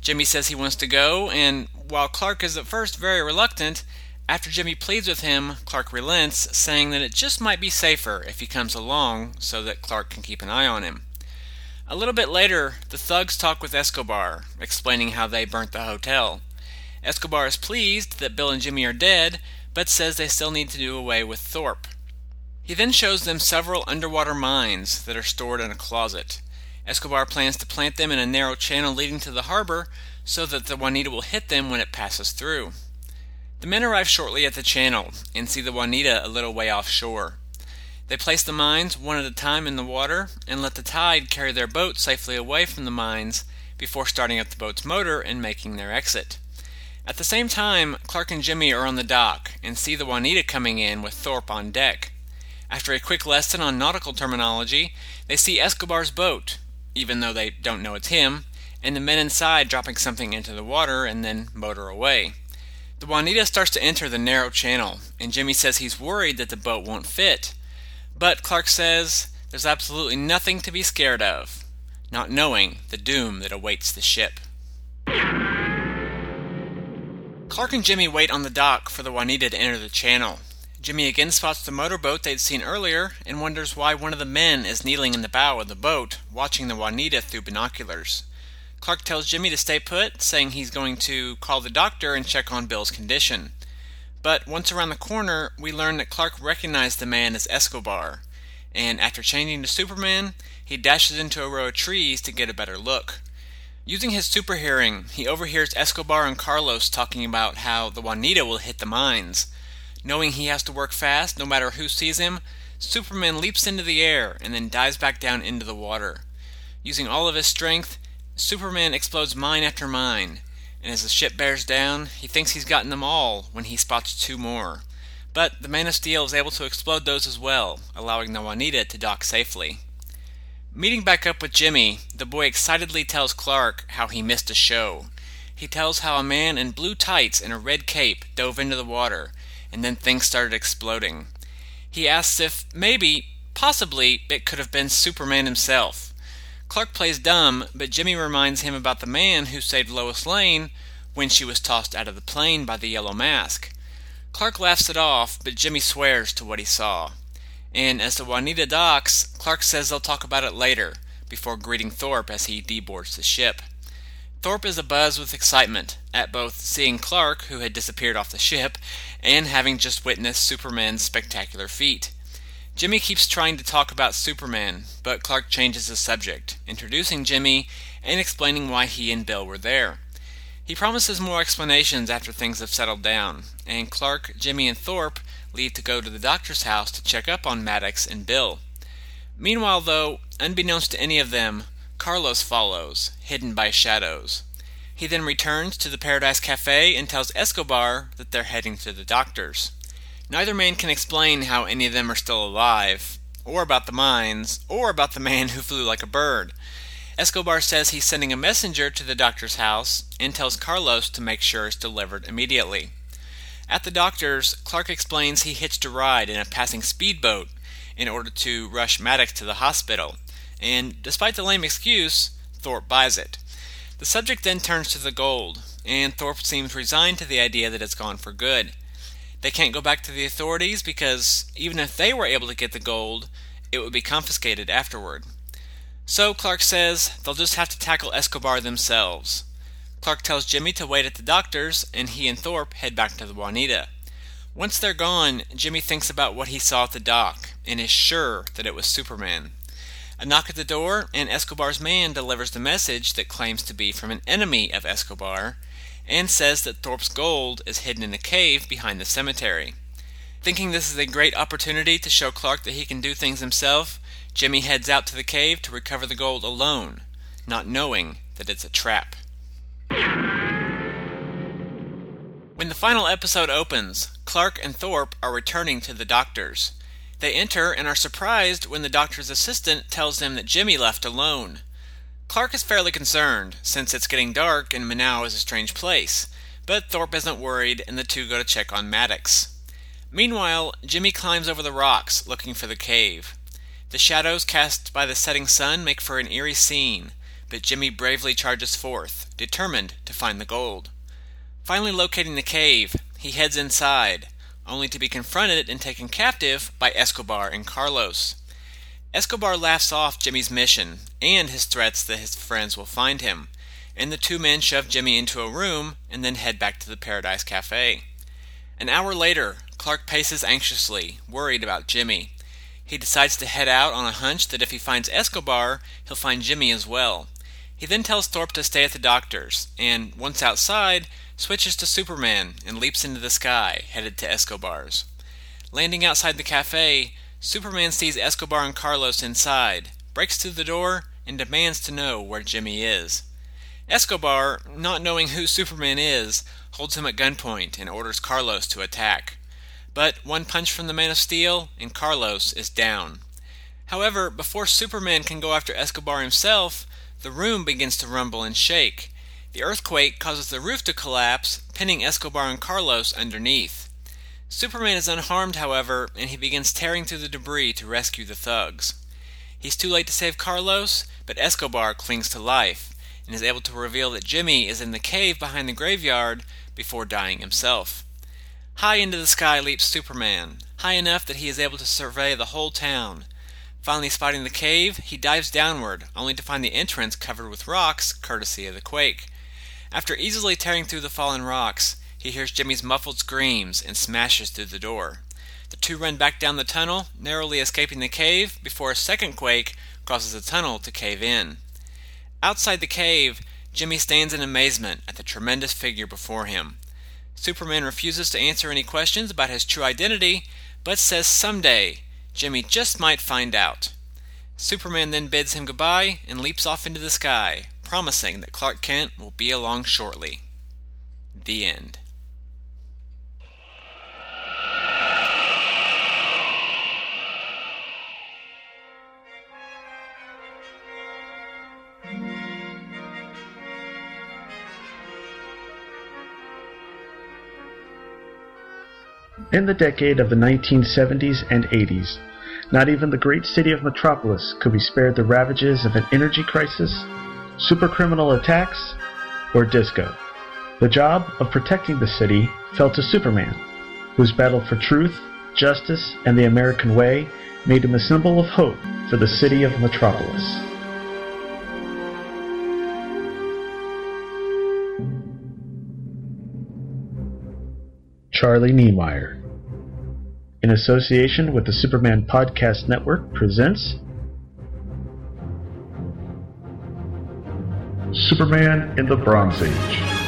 Speaker 1: Jimmy says he wants to go, and while Clark is at first very reluctant, after Jimmy pleads with him, Clark relents, saying that it just might be safer if he comes along so that Clark can keep an eye on him. A little bit later, the thugs talk with Escobar, explaining how they burnt the hotel. Escobar is pleased that Bill and Jimmy are dead, but says they still need to do away with Thorpe. He then shows them several underwater mines that are stored in a closet. Escobar plans to plant them in a narrow channel leading to the harbor so that the Juanita will hit them when it passes through. The men arrive shortly at the channel and see the Juanita a little way offshore. They place the mines one at a time in the water and let the tide carry their boat safely away from the mines before starting up the boat's motor and making their exit. At the same time, Clark and Jimmy are on the dock and see the Juanita coming in with Thorpe on deck. After a quick lesson on nautical terminology, they see Escobar's boat, even though they don't know it's him, and the men inside dropping something into the water and then motor away. The Juanita starts to enter the narrow channel, and Jimmy says he's worried that the boat won't fit. But Clark says there's absolutely nothing to be scared of, not knowing the doom that awaits the ship. Clark and Jimmy wait on the dock for the Juanita to enter the channel. Jimmy again spots the motorboat they'd seen earlier and wonders why one of the men is kneeling in the bow of the boat, watching the Juanita through binoculars. Clark tells Jimmy to stay put, saying he's going to call the doctor and check on Bill's condition. But once around the corner, we learn that Clark recognized the man as Escobar, and after changing to Superman, he dashes into a row of trees to get a better look. Using his super hearing, he overhears Escobar and Carlos talking about how the Juanita will hit the mines. Knowing he has to work fast no matter who sees him, Superman leaps into the air and then dives back down into the water. Using all of his strength, Superman explodes mine after mine, and as the ship bears down, he thinks he's gotten them all when he spots two more. But the Man of Steel is able to explode those as well, allowing the Juanita to dock safely. Meeting back up with Jimmy, the boy excitedly tells Clark how he missed a show. He tells how a man in blue tights and a red cape dove into the water, and then things started exploding. He asks if maybe, possibly, it could have been Superman himself. Clark plays dumb, but Jimmy reminds him about the man who saved Lois Lane when she was tossed out of the plane by the Yellow Mask. Clark laughs it off, but Jimmy swears to what he saw. And as the Juanita docks, Clark says they'll talk about it later, before greeting Thorpe as he deboards the ship. Thorpe is abuzz with excitement at both seeing Clark, who had disappeared off the ship, and having just witnessed Superman's spectacular feat. Jimmy keeps trying to talk about Superman, but Clark changes the subject, introducing Jimmy and explaining why he and Bill were there. He promises more explanations after things have settled down, and Clark, Jimmy, and Thorpe leave to go to the doctor's house to check up on Maddox and Bill. Meanwhile, though, unbeknownst to any of them, Carlos follows, hidden by shadows. He then returns to the Paradise Cafe and tells Escobar that they're heading to the doctor's. Neither man can explain how any of them are still alive, or about the mines, or about the man who flew like a bird. Escobar says he's sending a messenger to the doctor's house and tells Carlos to make sure it's delivered immediately. At the doctor's, Clark explains he hitched a ride in a passing speedboat in order to rush Maddox to the hospital, and despite the lame excuse, Thorpe buys it. The subject then turns to the gold, and Thorpe seems resigned to the idea that it's gone for good. They can't go back to the authorities because even if they were able to get the gold, it would be confiscated afterward. So Clark says they'll just have to tackle Escobar themselves. Clark tells Jimmy to wait at the doctor's, and he and Thorpe head back to the Juanita. Once they're gone, Jimmy thinks about what he saw at the dock and is sure that it was Superman. A knock at the door, and Escobar's man delivers the message that claims to be from an enemy of Escobar and says that Thorpe's gold is hidden in a cave behind the cemetery. Thinking this is a great opportunity to show Clark that he can do things himself, Jimmy heads out to the cave to recover the gold alone, not knowing that it's a trap. When the final episode opens, Clark and Thorpe are returning to the doctor's. They enter and are surprised when the doctor's assistant tells them that Jimmy left alone. Clark is fairly concerned, since it's getting dark and Manau is a strange place, but Thorpe isn't worried and the two go to check on Maddox. Meanwhile, Jimmy climbs over the rocks looking for the cave. The shadows cast by the setting sun make for an eerie scene, but Jimmy bravely charges forth, determined to find the gold. Finally locating the cave, he heads inside, only to be confronted and taken captive by Escobar and Carlos. Escobar laughs off Jimmy's mission and his threats that his friends will find him, and the two men shove Jimmy into a room and then head back to the Paradise Cafe. An hour later, Clark paces anxiously, worried about Jimmy. He decides to head out on a hunch that if he finds Escobar, he'll find Jimmy as well. He then tells Thorpe to stay at the doctor's, and once outside, switches to Superman and leaps into the sky, headed to Escobar's. Landing outside the cafe, Superman sees Escobar and Carlos inside, breaks through the door, and demands to know where Jimmy is. Escobar, not knowing who Superman is, holds him at gunpoint and orders Carlos to attack. But one punch from the Man of Steel, and Carlos is down. However, before Superman can go after Escobar himself, the room begins to rumble and shake, the earthquake causes the roof to collapse, pinning Escobar and Carlos underneath. Superman is unharmed, however, and he begins tearing through the debris to rescue the thugs. He's too late to save Carlos, but Escobar clings to life and is able to reveal that Jimmy is in the cave behind the graveyard before dying himself. High into the sky leaps Superman, high enough that he is able to survey the whole town. Finally spotting the cave, he dives downward, only to find the entrance covered with rocks, courtesy of the quake. After easily tearing through the fallen rocks, he hears Jimmy's muffled screams and smashes through the door. The two run back down the tunnel, narrowly escaping the cave before a second quake causes the tunnel to cave in. Outside the cave, Jimmy stands in amazement at the tremendous figure before him. Superman refuses to answer any questions about his true identity, but says someday Jimmy just might find out. Superman then bids him goodbye and leaps off into the sky, promising that Clark Kent will be along shortly. The end.
Speaker 5: In the decade of the 1970s and 80s, not even the great city of Metropolis could be spared the ravages of an energy crisis supercriminal attacks, or disco. The job of protecting the city fell to Superman, whose battle for truth, justice, and the American way made him a symbol of hope for the city of Metropolis. Charlie Niemeyer, in association with the Superman Podcast Network, presents Superman in the Bronze Age.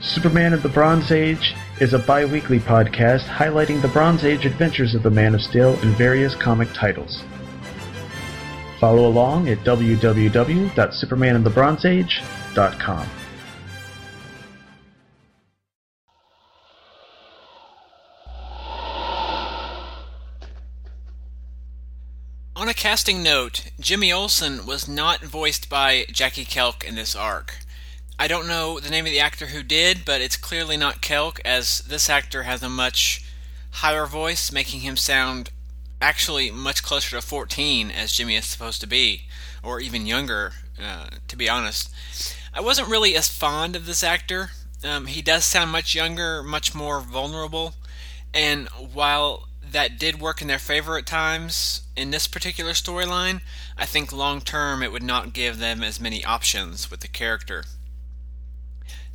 Speaker 5: Superman of the Bronze Age is a bi weekly podcast highlighting the Bronze Age adventures of the Man of Steel in various comic titles. Follow along at www.supermanofthebronzeage.com.
Speaker 1: On a casting note, Jimmy Olsen was not voiced by Jackie Kelk in this arc. I don't know the name of the actor who did, but it's clearly not Kelk, as this actor has a much higher voice, making him sound actually much closer to 14 as Jimmy is supposed to be, or even younger, uh, to be honest. I wasn't really as fond of this actor. Um, he does sound much younger, much more vulnerable, and while that did work in their favor at times in this particular storyline, I think long term it would not give them as many options with the character.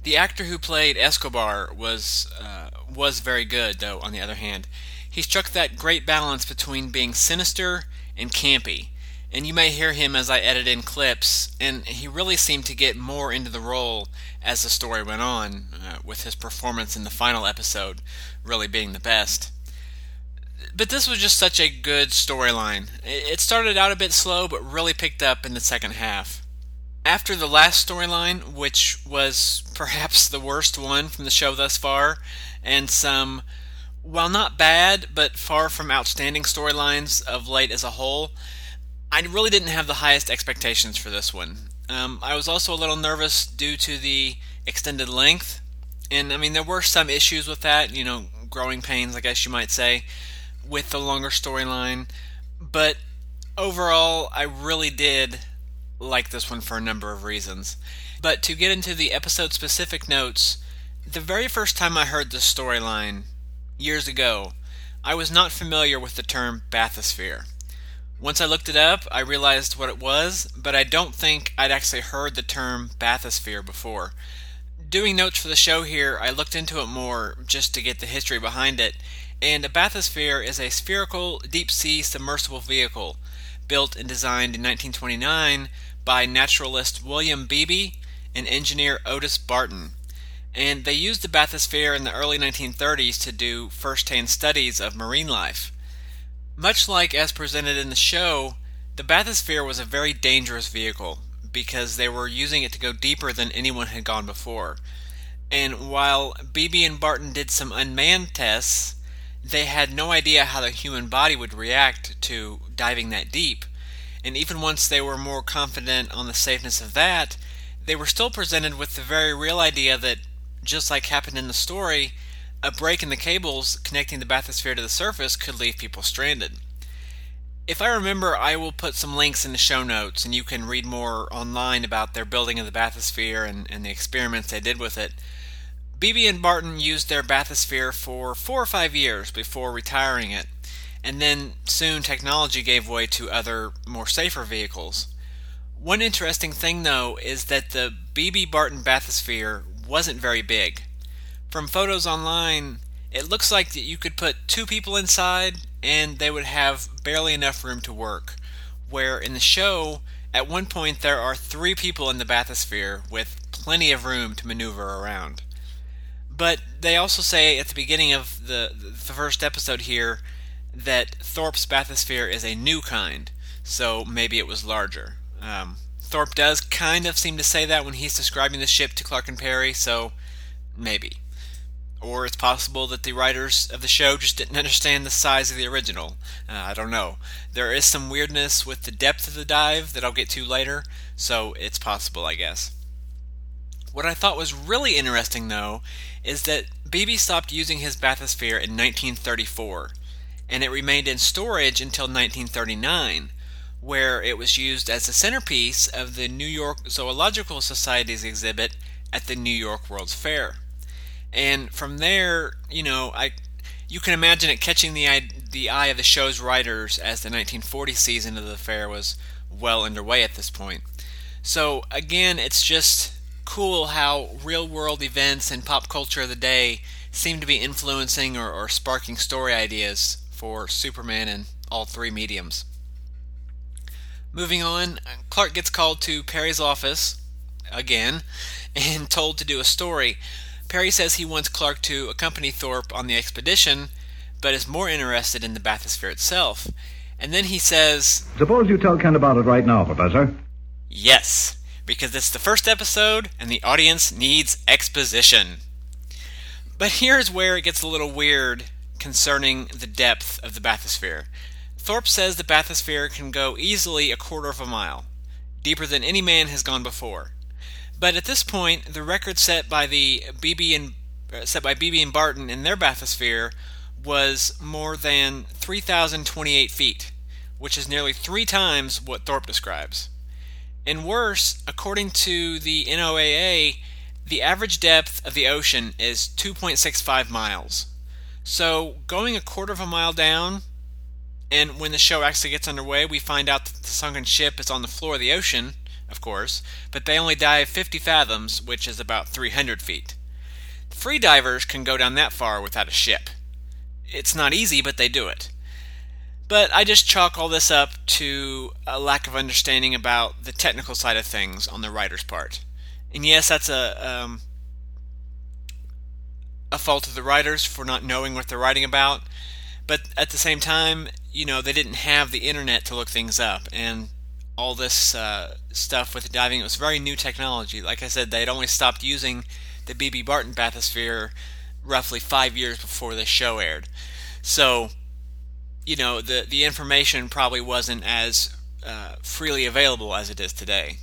Speaker 1: The actor who played Escobar was uh, was very good, though. On the other hand, he struck that great balance between being sinister and campy. And you may hear him as I edit in clips, and he really seemed to get more into the role as the story went on, uh, with his performance in the final episode really being the best but this was just such a good storyline. It started out a bit slow, but really picked up in the second half. After the last storyline, which was perhaps the worst one from the show thus far, and some, while not bad, but far from outstanding storylines of late as a whole, I really didn't have the highest expectations for this one. Um, I was also a little nervous due to the extended length, and I mean, there were some issues with that, you know, growing pains, I guess you might say with the longer storyline, but overall, I really did like this one for a number of reasons. But to get into the episode specific notes, the very first time I heard this storyline, years ago, I was not familiar with the term bathysphere. Once I looked it up, I realized what it was, but I don't think I'd actually heard the term bathysphere before. Doing notes for the show here, I looked into it more just to get the history behind it, and a bathysphere is a spherical deep sea submersible vehicle built and designed in 1929 by naturalist William Beebe and engineer Otis Barton. And they used the bathysphere in the early 1930s to do first hand studies of marine life. Much like as presented in the show, the bathysphere was a very dangerous vehicle because they were using it to go deeper than anyone had gone before. And while Beebe and Barton did some unmanned tests, they had no idea how the human body would react to diving that deep. And even once they were more confident on the safeness of that, they were still presented with the very real idea that, just like happened in the story, a break in the cables connecting the bathysphere to the surface could leave people stranded. If I remember, I will put some links in the show notes, and you can read more online about their building of the bathysphere and, and the experiments they did with it. Beebe and Barton used their bathysphere for four or five years before retiring it, and then soon technology gave way to other, more safer vehicles. One interesting thing, though, is that the Beebe Barton bathysphere wasn't very big. From photos online, it looks like that you could put two people inside and they would have barely enough room to work. Where in the show, at one point there are three people in the bathysphere with plenty of room to maneuver around. But they also say at the beginning of the the first episode here that Thorpe's bathysphere is a new kind, so maybe it was larger. Um, Thorpe does kind of seem to say that when he's describing the ship to Clark and Perry, so maybe. Or it's possible that the writers of the show just didn't understand the size of the original. Uh, I don't know. There is some weirdness with the depth of the dive that I'll get to later, so it's possible, I guess. What I thought was really interesting, though, is that Beebe stopped using his bathysphere in 1934, and it remained in storage until 1939, where it was used as the centerpiece of the New York Zoological Society's exhibit at the New York World's Fair. And from there, you know, I you can imagine it catching the eye, the eye of the show's writers as the 1940 season of the fair was well underway at this point. So again, it's just cool how real world events and pop culture of the day seem to be influencing or, or sparking story ideas for Superman in all three mediums. Moving on, Clark gets called to Perry's office again and told to do a story. Perry says he wants Clark to accompany Thorpe on the expedition, but is more interested in the bathysphere itself. And then he says,
Speaker 6: Suppose you tell Kent about it right now, Professor.
Speaker 1: Yes, because it's the first episode and the audience needs exposition. But here's where it gets a little weird concerning the depth of the bathysphere. Thorpe says the bathysphere can go easily a quarter of a mile, deeper than any man has gone before. But at this point, the record set by the Beebe and uh, set by Beebe and Barton in their bathysphere was more than 3,028 feet, which is nearly three times what Thorpe describes. And worse, according to the NOAA, the average depth of the ocean is 2.65 miles. So going a quarter of a mile down, and when the show actually gets underway, we find out that the sunken ship is on the floor of the ocean, of course, but they only dive 50 fathoms, which is about 300 feet. Free divers can go down that far without a ship. It's not easy, but they do it. But I just chalk all this up to a lack of understanding about the technical side of things on the writer's part. And yes, that's a um, a fault of the writers for not knowing what they're writing about. But at the same time, you know, they didn't have the internet to look things up, and all this uh, stuff with the diving. It was very new technology. Like I said, they had only stopped using the Beebe Barton bathysphere roughly five years before this show aired. So, you know, the the information probably wasn't as uh, freely available as it is today.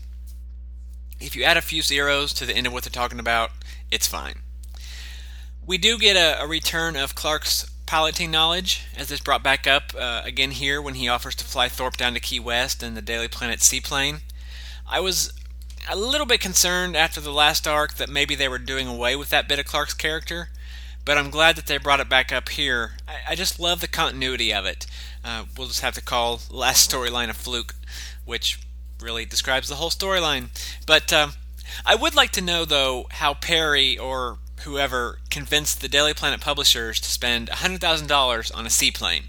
Speaker 1: If you add a few zeros to the end of what they're talking about, it's fine. We do get a, a return of Clark's piloting knowledge, as is brought back up uh, again here when he offers to fly Thorpe down to Key West in the Daily Planet seaplane. I was a little bit concerned after the last arc that maybe they were doing away with that bit of Clark's character, but I'm glad that they brought it back up here. I, I just love the continuity of it. Uh, we'll just have to call last storyline a fluke, which really describes the whole storyline. But um, I would like to know, though, how Perry or whoever convinced the Daily Planet publishers to spend $100,000 on a seaplane,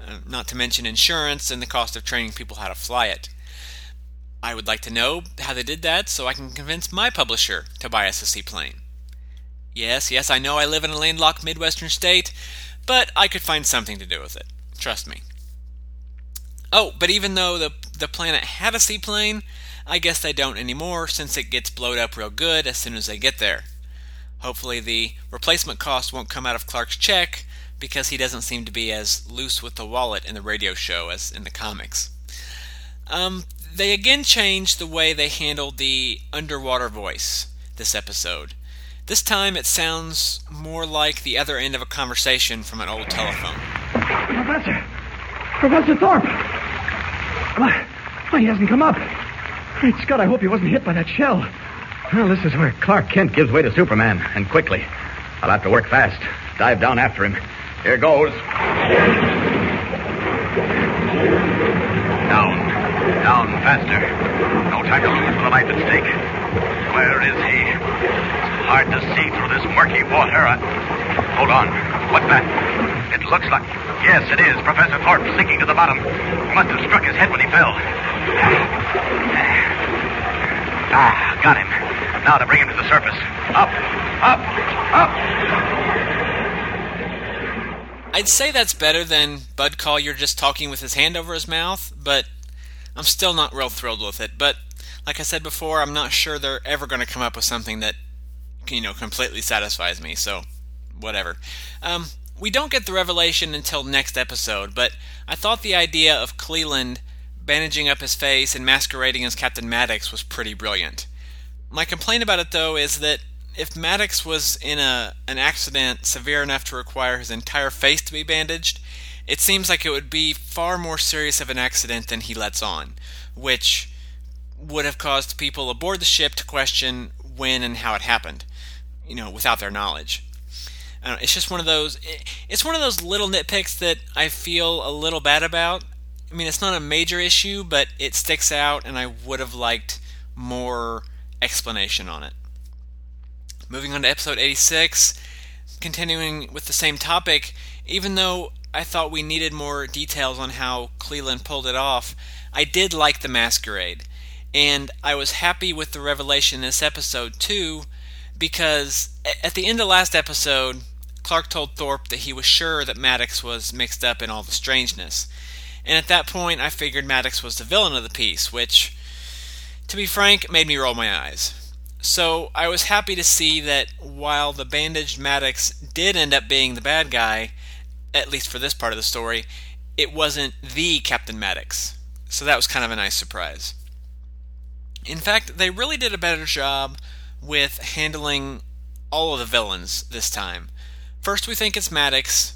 Speaker 1: uh, not to mention insurance and the cost of training people how to fly it. I would like to know how they did that so I can convince my publisher to buy us a seaplane. Yes, yes, I know I live in a landlocked Midwestern state, but I could find something to do with it. Trust me. Oh, but even though the the planet had a seaplane, I guess they don't anymore since it gets blowed up real good as soon as they get there. Hopefully, the replacement cost won't come out of Clark's check because he doesn't seem to be as loose with the wallet in the radio show as in the comics. Um, they again changed the way they handled the underwater voice this episode. This time it sounds more like the other end of a conversation from an old telephone.
Speaker 6: Professor! Professor Thorpe! Why, why, he hasn't come up. Great Scott, I hope he wasn't hit by that shell.
Speaker 3: Well, this is where Clark Kent gives way to Superman, and quickly. I'll have to work fast. Dive down after him. Here goes. Down. Down faster. No time to lose a life at stake. Where is he? It's hard to see through this murky water. I... Hold on. What's that? It looks like. Yes, it is. Professor Thorpe sinking to the bottom. He must have struck his head when he fell. Ah, got him. Now to bring him to the surface. Up, up, up.
Speaker 1: I'd say that's better than Bud Collyer just talking with his hand over his mouth, but I'm still not real thrilled with it. But like I said before, I'm not sure they're ever going to come up with something that you know completely satisfies me. So whatever. Um, we don't get the revelation until next episode, but I thought the idea of Cleland bandaging up his face and masquerading as Captain Maddox was pretty brilliant. My complaint about it, though, is that if Maddox was in a an accident severe enough to require his entire face to be bandaged, it seems like it would be far more serious of an accident than he lets on, which would have caused people aboard the ship to question when and how it happened, you know, without their knowledge. Know, it's just one of those. It's one of those little nitpicks that I feel a little bad about. I mean, it's not a major issue, but it sticks out, and I would have liked more explanation on it. Moving on to episode 86, continuing with the same topic, even though I thought we needed more details on how Cleland pulled it off, I did like the masquerade. And I was happy with the revelation in this episode, too, because at the end of last episode, Clark told Thorpe that he was sure that Maddox was mixed up in all the strangeness. And at that point, I figured Maddox was the villain of the piece, which, to be frank, made me roll my eyes. So I was happy to see that while the bandaged Maddox did end up being the bad guy, at least for this part of the story, it wasn't the Captain Maddox. So that was kind of a nice surprise. In fact, they really did a better job with handling all of the villains this time. First, we think it's Maddox,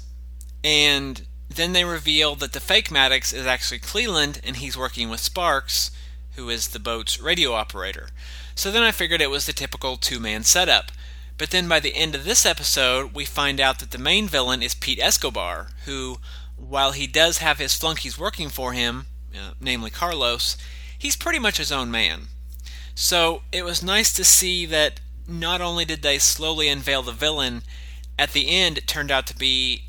Speaker 1: and then they reveal that the fake Maddox is actually Cleland, and he's working with Sparks, who is the boat's radio operator. So then I figured it was the typical two man setup. But then by the end of this episode, we find out that the main villain is Pete Escobar, who, while he does have his flunkies working for him, uh, namely Carlos, he's pretty much his own man. So it was nice to see that not only did they slowly unveil the villain, at the end it turned out to be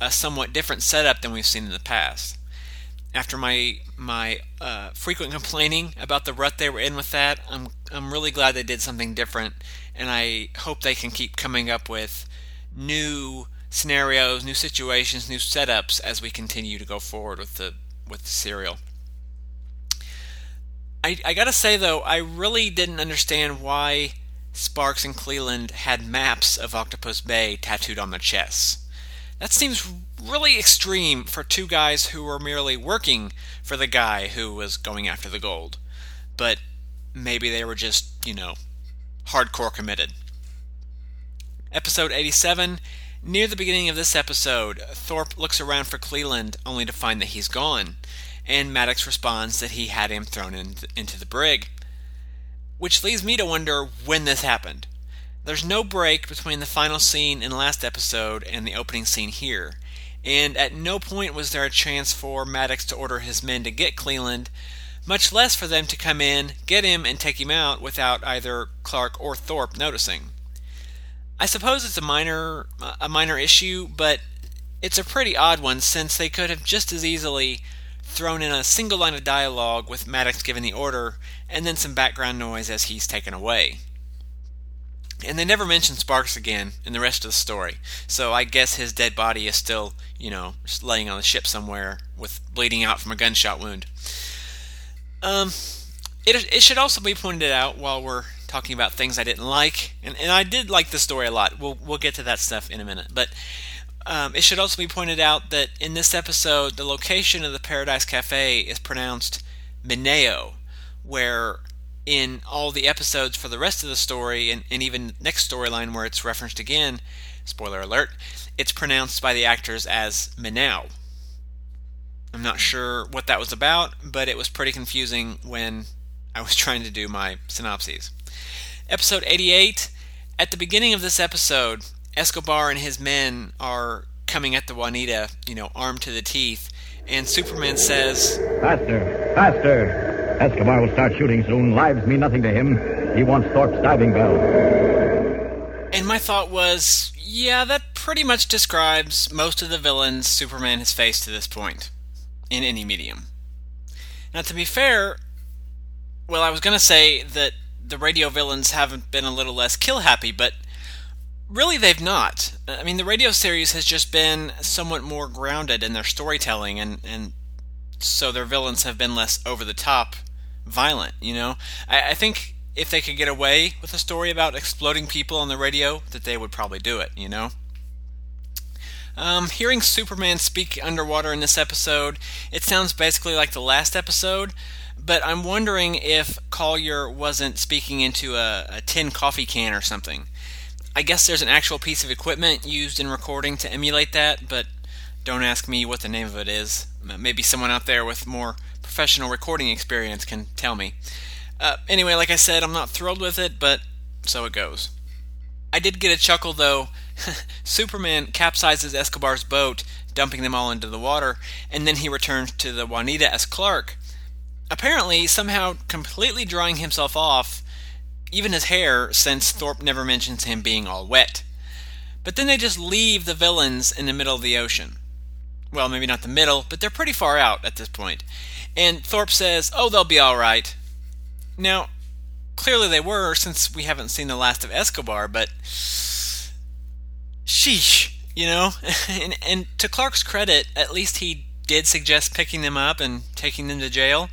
Speaker 1: a somewhat different setup than we've seen in the past. After my my uh, frequent complaining about the rut they were in with that, I'm I'm really glad they did something different, and I hope they can keep coming up with new scenarios, new situations, new setups as we continue to go forward with the with the serial. I, I gotta say though, I really didn't understand why Sparks and Cleland had maps of Octopus Bay tattooed on their chests. That seems really extreme for two guys who were merely working for the guy who was going after the gold. But maybe they were just, you know, hardcore committed. Episode 87. Near the beginning of this episode, Thorpe looks around for Cleland only to find that he's gone and Maddox responds that he had him thrown in, into the brig. Which leads me to wonder when this happened. There's no break between the final scene in last episode and the opening scene here, and at no point was there a chance for Maddox to order his men to get Cleland, much less for them to come in, get him, and take him out without either Clark or Thorpe noticing. I suppose it's a minor a minor issue, but it's a pretty odd one since they could have just as easily thrown in a single line of dialogue with Maddox giving the order, and then some background noise as he's taken away. And they never mention Sparks again in the rest of the story, so I guess his dead body is still, you know, laying on the ship somewhere with bleeding out from a gunshot wound. Um, it, it should also be pointed out while we're talking about things I didn't like, and, and I did like the story a lot. We'll we'll get to that stuff in a minute, but um, it should also be pointed out that in this episode, the location of the Paradise Cafe is pronounced Mineo, where in all the episodes for the rest of the story, and, and even next storyline where it's referenced again, spoiler alert, it's pronounced by the actors as Minao. I'm not sure what that was about, but it was pretty confusing when I was trying to do my synopses. Episode 88. At the beginning of this episode, Escobar and his men are coming at the Juanita, you know, armed to the teeth, and Superman says,
Speaker 3: Faster, faster. Escobar will start shooting soon. Lives mean nothing to him. He wants Thorpe's diving bell.
Speaker 1: And my thought was, yeah, that pretty much describes most of the villains Superman has faced to this point, in any medium. Now, to be fair, well, I was going to say that the radio villains haven't been a little less kill happy, but Really, they've not. I mean, the radio series has just been somewhat more grounded in their storytelling, and, and so their villains have been less over the top violent, you know? I, I think if they could get away with a story about exploding people on the radio, that they would probably do it, you know? Um, hearing Superman speak underwater in this episode, it sounds basically like the last episode, but I'm wondering if Collyer wasn't speaking into a, a tin coffee can or something. I guess there's an actual piece of equipment used in recording to emulate that, but don't ask me what the name of it is. Maybe someone out there with more professional recording experience can tell me. Uh, anyway, like I said, I'm not thrilled with it, but so it goes. I did get a chuckle though. Superman capsizes Escobar's boat, dumping them all into the water, and then he returns to the Juanita as Clark. Apparently, somehow completely drying himself off even his hair, since Thorpe never mentions him being all wet. But then they just leave the villains in the middle of the ocean. Well, maybe not the middle, but they're pretty far out at this point. And Thorpe says, Oh, they'll be alright. Now, clearly they were, since we haven't seen the last of Escobar, but sheesh, you know? and, and to Clark's credit, at least he did suggest picking them up and taking them to jail.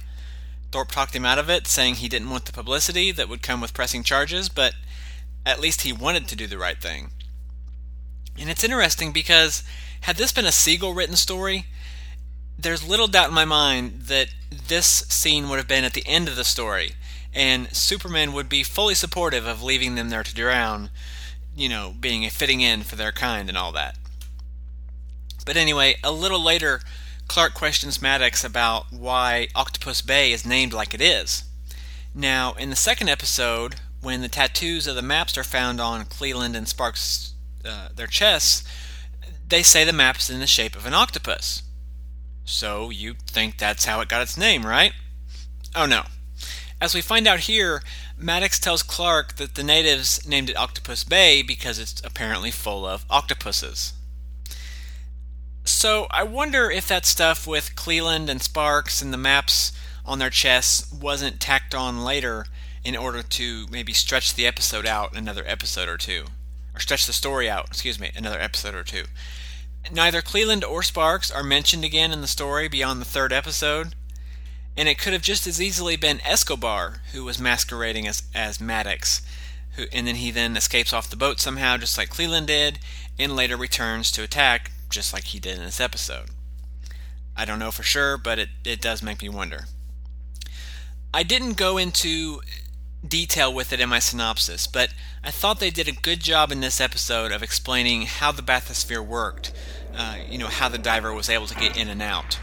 Speaker 1: Thorpe talked him out of it, saying he didn't want the publicity that would come with pressing charges, but at least he wanted to do the right thing. And it's interesting because had this been a Siegel written story, there's little doubt in my mind that this scene would have been at the end of the story, and Superman would be fully supportive of leaving them there to drown, you know, being a fitting end for their kind and all that. But anyway, a little later, Clark questions Maddox about why Octopus Bay is named like it is. Now, in the second episode, when the tattoos of the maps are found on Cleland and Sparks' uh, their chests, they say the map's in the shape of an octopus. So you think that's how it got its name, right? Oh no. As we find out here, Maddox tells Clark that the natives named it Octopus Bay because it's apparently full of octopuses. So I wonder if that stuff with Cleland and Sparks and the maps on their chests wasn't tacked on later in order to maybe stretch the episode out another episode or two. Or stretch the story out, excuse me, another episode or two. Neither Cleland or Sparks are mentioned again in the story beyond the third episode, and it could have just as easily been Escobar who was masquerading as, as Maddox, who, and then he then escapes off the boat somehow, just like Cleland did, and later returns to attack, just like he did in this episode. I don't know for sure, but it, it does make me wonder. I didn't go into detail with it in my synopsis, but I thought they did a good job in this episode of explaining how the bathysphere worked. Uh, you know, how the diver was able to get in and out.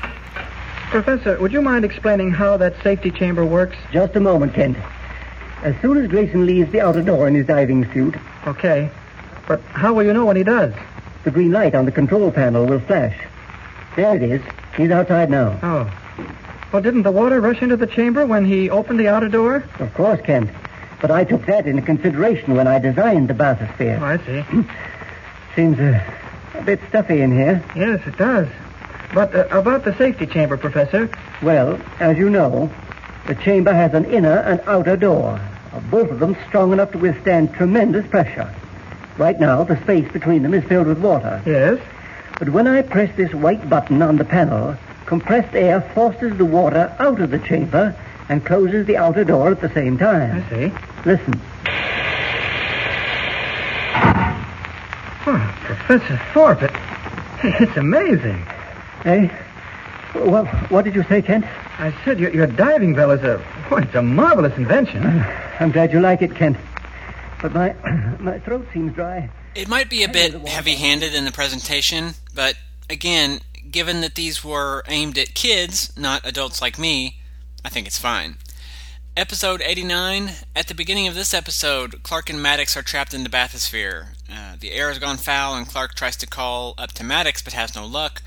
Speaker 6: Professor, would you mind explaining how that safety chamber works?
Speaker 7: Just a moment, Kent. As soon as Grayson leaves the outer door in his diving suit,
Speaker 6: Okay. But how will you know when he does?
Speaker 7: The green light on the control panel will flash. There it is. He's outside now.
Speaker 6: Oh. Well, didn't the water rush into the chamber when he opened the outer door?
Speaker 7: Of course, Kent. But I took that into consideration when I designed the
Speaker 6: Oh,
Speaker 7: bathysphere.
Speaker 6: I see.
Speaker 7: Seems uh, a bit stuffy in here.
Speaker 6: yes, it does. But uh, about the safety chamber, Professor.
Speaker 7: Well, as you know, the chamber has an inner and outer door, both of them strong enough to withstand tremendous pressure. Right now, the space between them is filled with water.
Speaker 6: Yes?
Speaker 7: But when I press this white button on the panel, compressed air forces the water out of the chamber and closes the outer door at the same time.
Speaker 6: I see.
Speaker 7: Listen.
Speaker 6: Oh, Professor Thorpe, it, it's amazing.
Speaker 7: Eh? Well, what did you say, Kent?
Speaker 6: I said your, your diving bell is a, oh, it's a marvelous invention.
Speaker 7: I'm glad you like it, Kent. But my my throat seems dry.
Speaker 1: It might be a bit heavy handed in the presentation, but again, given that these were aimed at kids, not adults like me, I think it's fine. Episode 89. At the beginning of this episode, Clark and Maddox are trapped in the bathysphere. Uh, the air has gone foul, and Clark tries to call up to Maddox but has no luck.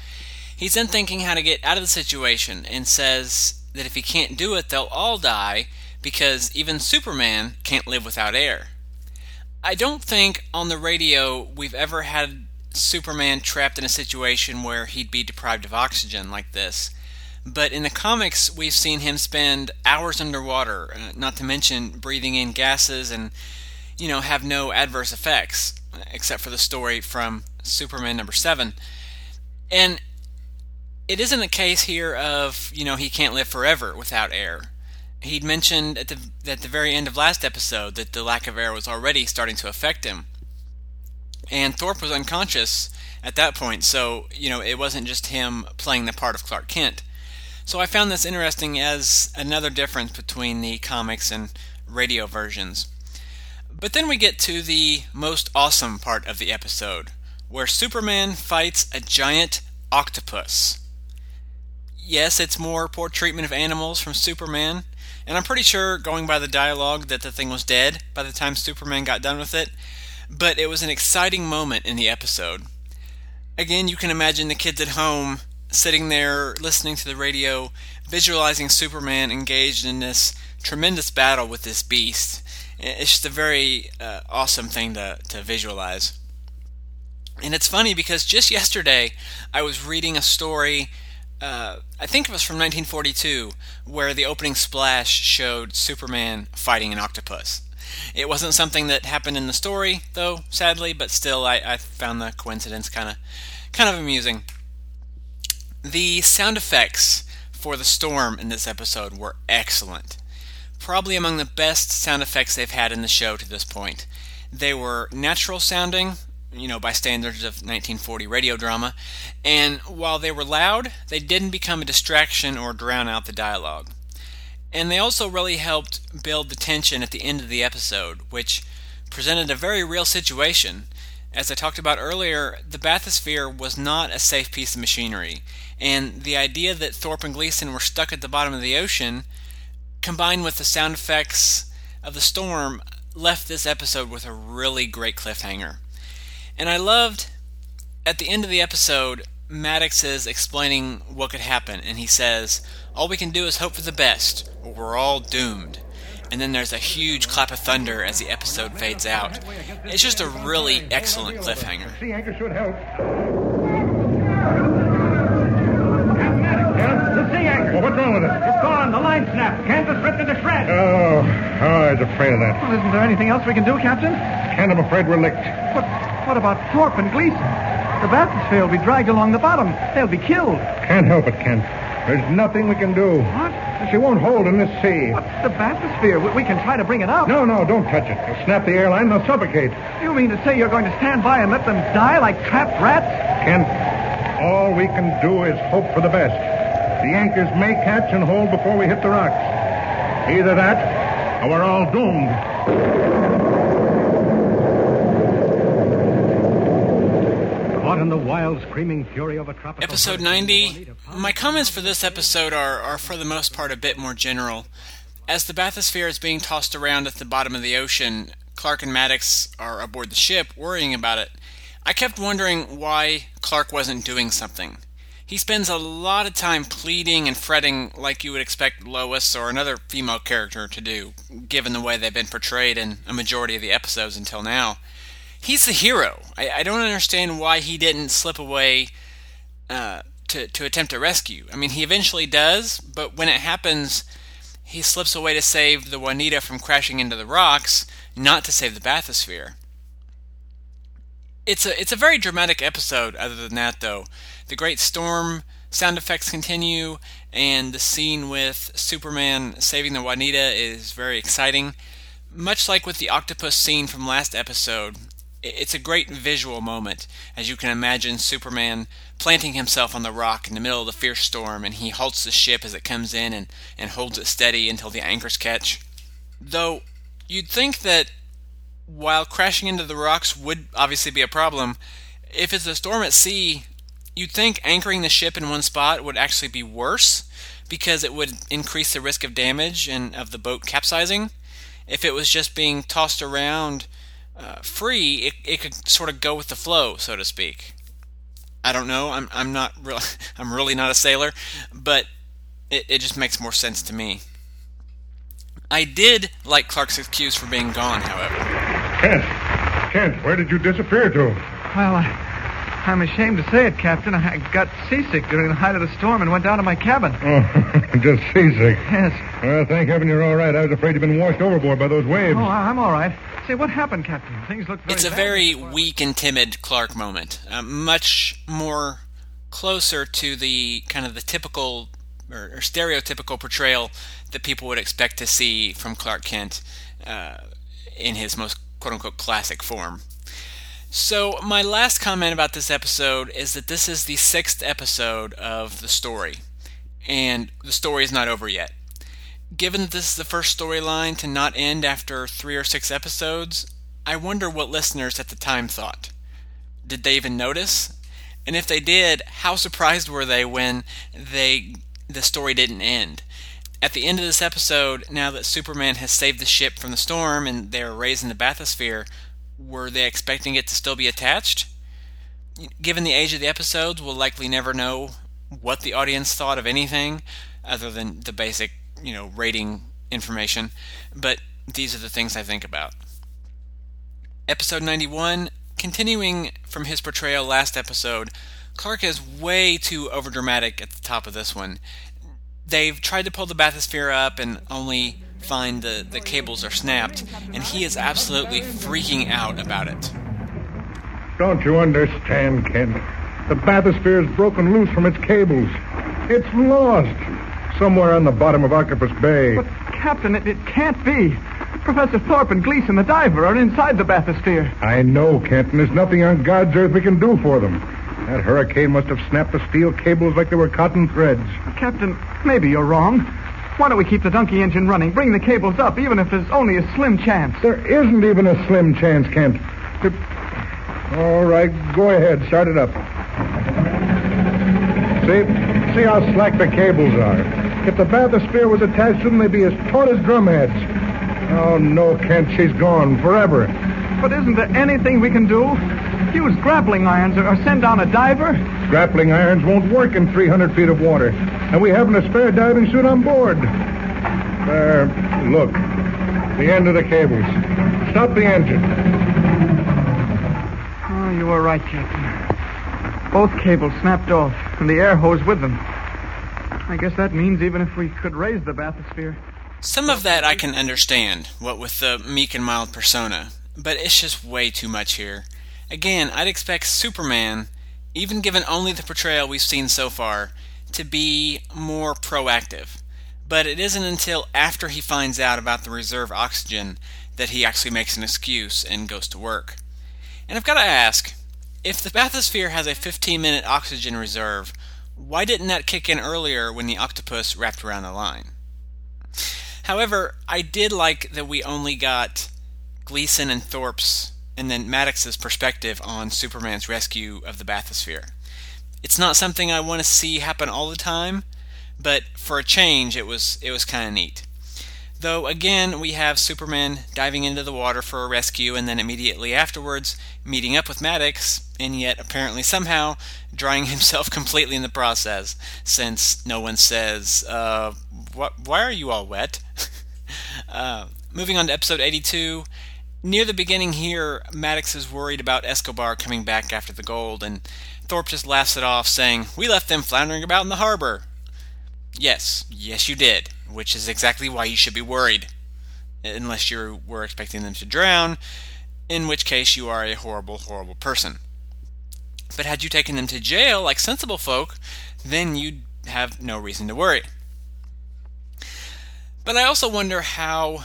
Speaker 1: He's then thinking how to get out of the situation and says that if he can't do it, they'll all die because even Superman can't live without air. I don't think on the radio we've ever had Superman trapped in a situation where he'd be deprived of oxygen like this. But in the comics, we've seen him spend hours underwater, uh, not to mention breathing in gases and, you know, have no adverse effects, except for the story from Superman number 7. And it isn't a case here of, you know, he can't live forever without air. He'd mentioned at the, at the very end of last episode that the lack of air was already starting to affect him. And Thorpe was unconscious at that point, so, you know, it wasn't just him playing the part of Clark Kent. So I found this interesting as another difference between the comics and radio versions. But then we get to the most awesome part of the episode, where Superman fights a giant octopus. Yes, it's more poor treatment of animals from Superman, and I'm pretty sure, going by the dialogue, that the thing was dead by the time Superman got done with it, but it was an exciting moment in the episode. Again, you can imagine the kids at home sitting there listening to the radio, visualizing Superman engaged in this tremendous battle with this beast. It's just a very uh, awesome thing to, to visualize. And it's funny because just yesterday I was reading a story uh, I think it was from 1942, where the opening splash showed Superman fighting an octopus. It wasn't something that happened in the story, though, sadly, but still, I, I found the coincidence kind of, kind of amusing. The sound effects for the storm in this episode were excellent. Probably among the best sound effects they've had in the show to this point. They were natural sounding, you know, by standards of 1940 radio drama, and while they were loud, they didn't become a distraction or drown out the dialogue. And they also really helped build the tension at the end of the episode, which presented a very real situation. As I talked about earlier, the bathysphere was not a safe piece of machinery, and the idea that Thorpe and Gleason were stuck at the bottom of the ocean, combined with the sound effects of the storm, left this episode with a really great cliffhanger. And I loved at the end of the episode, Maddox is explaining what could happen, and he says, All we can do is hope for the best, or we're all doomed. And then there's a huge clap of thunder as the episode fades out. It's just a really excellent cliffhanger.
Speaker 6: Sea anchor should help. The sea anchor.
Speaker 8: Well, what's wrong with it?
Speaker 6: It's gone. The line snapped. Kansas ripped it to shreds.
Speaker 8: Oh, oh, I was afraid of that.
Speaker 6: Well, isn't there anything else we can do, Captain?
Speaker 8: And I'm afraid we're licked.
Speaker 6: But what about Thorpe and Gleason? The bathysphere will be dragged along the bottom. They'll be killed.
Speaker 8: Can't help it, Kent. There's nothing we can do.
Speaker 6: What?
Speaker 8: She won't hold in this sea.
Speaker 6: What's the bathysphere? We, we can try to bring it up.
Speaker 8: No, no, don't touch it. It'll snap the airline and they'll suffocate.
Speaker 6: You mean to say you're going to stand by and let them die like trapped rats?
Speaker 8: Kent, all we can do is hope for the best. The anchors may catch and hold before we hit the rocks. Either that, or we're all doomed.
Speaker 3: In the wild, screaming fury of a tropical.
Speaker 1: Episode 90. My comments for this episode are, are, for the most part, a bit more general. As the bathysphere is being tossed around at the bottom of the ocean, Clark and Maddox are aboard the ship, worrying about it. I kept wondering why Clark wasn't doing something. He spends a lot of time pleading and fretting like you would expect Lois or another female character to do, given the way they've been portrayed in a majority of the episodes until now. He's the hero. I, I don't understand why he didn't slip away uh, to, to attempt a rescue. I mean, he eventually does, but when it happens, he slips away to save the Juanita from crashing into the rocks, not to save the bathysphere. It's a it's a very dramatic episode. Other than that, though, the great storm sound effects continue, and the scene with Superman saving the Juanita is very exciting. Much like with the octopus scene from last episode, it's a great visual moment, as you can imagine Superman planting himself on the rock in the middle of the fierce storm, and he halts the ship as it comes in and, and holds it steady until the anchors catch. Though you'd think that while crashing into the rocks would obviously be a problem, if it's a storm at sea, you'd think anchoring the ship in one spot would actually be worse because it would increase the risk of damage and of the boat capsizing. If it was just being tossed around uh, free, it, it could sort of go with the flow, so to speak. I don't know. I'm I'm not real. I'm really not a sailor, but it, it just makes more sense to me. I did like Clark's excuse for being gone, however.
Speaker 8: Kent, Kent, where did you disappear to?
Speaker 6: Well, I, I'm ashamed to say it, Captain. I got seasick during the height of the storm and went down to my cabin.
Speaker 8: Oh, just seasick.
Speaker 6: Yes.
Speaker 8: Well, thank heaven you're all right. I was afraid you'd been washed overboard by those waves.
Speaker 6: Oh, I- I'm all right. Say, what happened, Captain? Things look very
Speaker 1: It's a
Speaker 6: bad.
Speaker 1: very weak and timid Clark moment, uh, much more closer to the kind of the typical or, or stereotypical portrayal that people would expect to see from Clark Kent uh, in his most quote unquote classic form. So, my last comment about this episode is that this is the sixth episode of the story, and the story is not over yet. Given that this is the first storyline to not end after three or six episodes, I wonder what listeners at the time thought. Did they even notice? And if they did, how surprised were they when they the story didn't end? At the end of this episode, now that Superman has saved the ship from the storm and they're raising the bathysphere, were they expecting it to still be attached? Given the age of the episodes, we'll likely never know what the audience thought of anything other than the basic, you know, rating information, but these are the things I think about. Episode 91 continuing from his portrayal last episode, Clark is way too overdramatic at the top of this one. They've tried to pull the bathysphere up and only find the, the cables are snapped, and he is absolutely freaking out about it.
Speaker 8: Don't you understand, Kent? The bathysphere is broken loose from its cables. It's lost somewhere on the bottom of Octopus Bay.
Speaker 6: But, Captain, it, it can't be. Professor Thorpe and Gleason, the diver, are inside the bathysphere.
Speaker 8: I know, Kent, and there's nothing on God's earth we can do for them. That hurricane must have snapped the steel cables like they were cotton threads.
Speaker 6: Captain, maybe you're wrong. Why don't we keep the donkey engine running, bring the cables up, even if there's only a slim chance?
Speaker 8: There isn't even a slim chance, Kent. All right, go ahead. Start it up. See? See how slack the cables are. If the bathysphere was attached to them, they'd be as taut as drumheads. Oh, no, Kent, she's gone forever.
Speaker 6: But isn't there anything we can do? Use grappling irons or, or send down a diver?
Speaker 8: Grappling irons won't work in 300 feet of water, and we haven't a spare diving suit on board. There, look. The end of the cables. Stop the engine.
Speaker 6: Oh, you were right, Captain. Both cables snapped off, and the air hose with them. I guess that means even if we could raise the bathysphere.
Speaker 1: Some of that I can understand, what with the meek and mild persona, but it's just way too much here. Again, I'd expect Superman, even given only the portrayal we've seen so far, to be more proactive. But it isn't until after he finds out about the reserve oxygen that he actually makes an excuse and goes to work. And I've got to ask if the bathysphere has a 15 minute oxygen reserve, why didn't that kick in earlier when the octopus wrapped around the line? However, I did like that we only got Gleason and Thorpe's and then Maddox's perspective on Superman's rescue of the bathysphere. It's not something I want to see happen all the time, but for a change it was it was kind of neat. Though again, we have Superman diving into the water for a rescue and then immediately afterwards meeting up with Maddox, and yet apparently somehow drying himself completely in the process, since no one says, uh, what, why are you all wet? uh, moving on to episode 82. Near the beginning here, Maddox is worried about Escobar coming back after the gold, and Thorpe just laughs it off, saying, We left them floundering about in the harbor. Yes, yes, you did which is exactly why you should be worried. Unless you were expecting them to drown, in which case you are a horrible, horrible person. But had you taken them to jail like sensible folk, then you'd have no reason to worry. But I also wonder how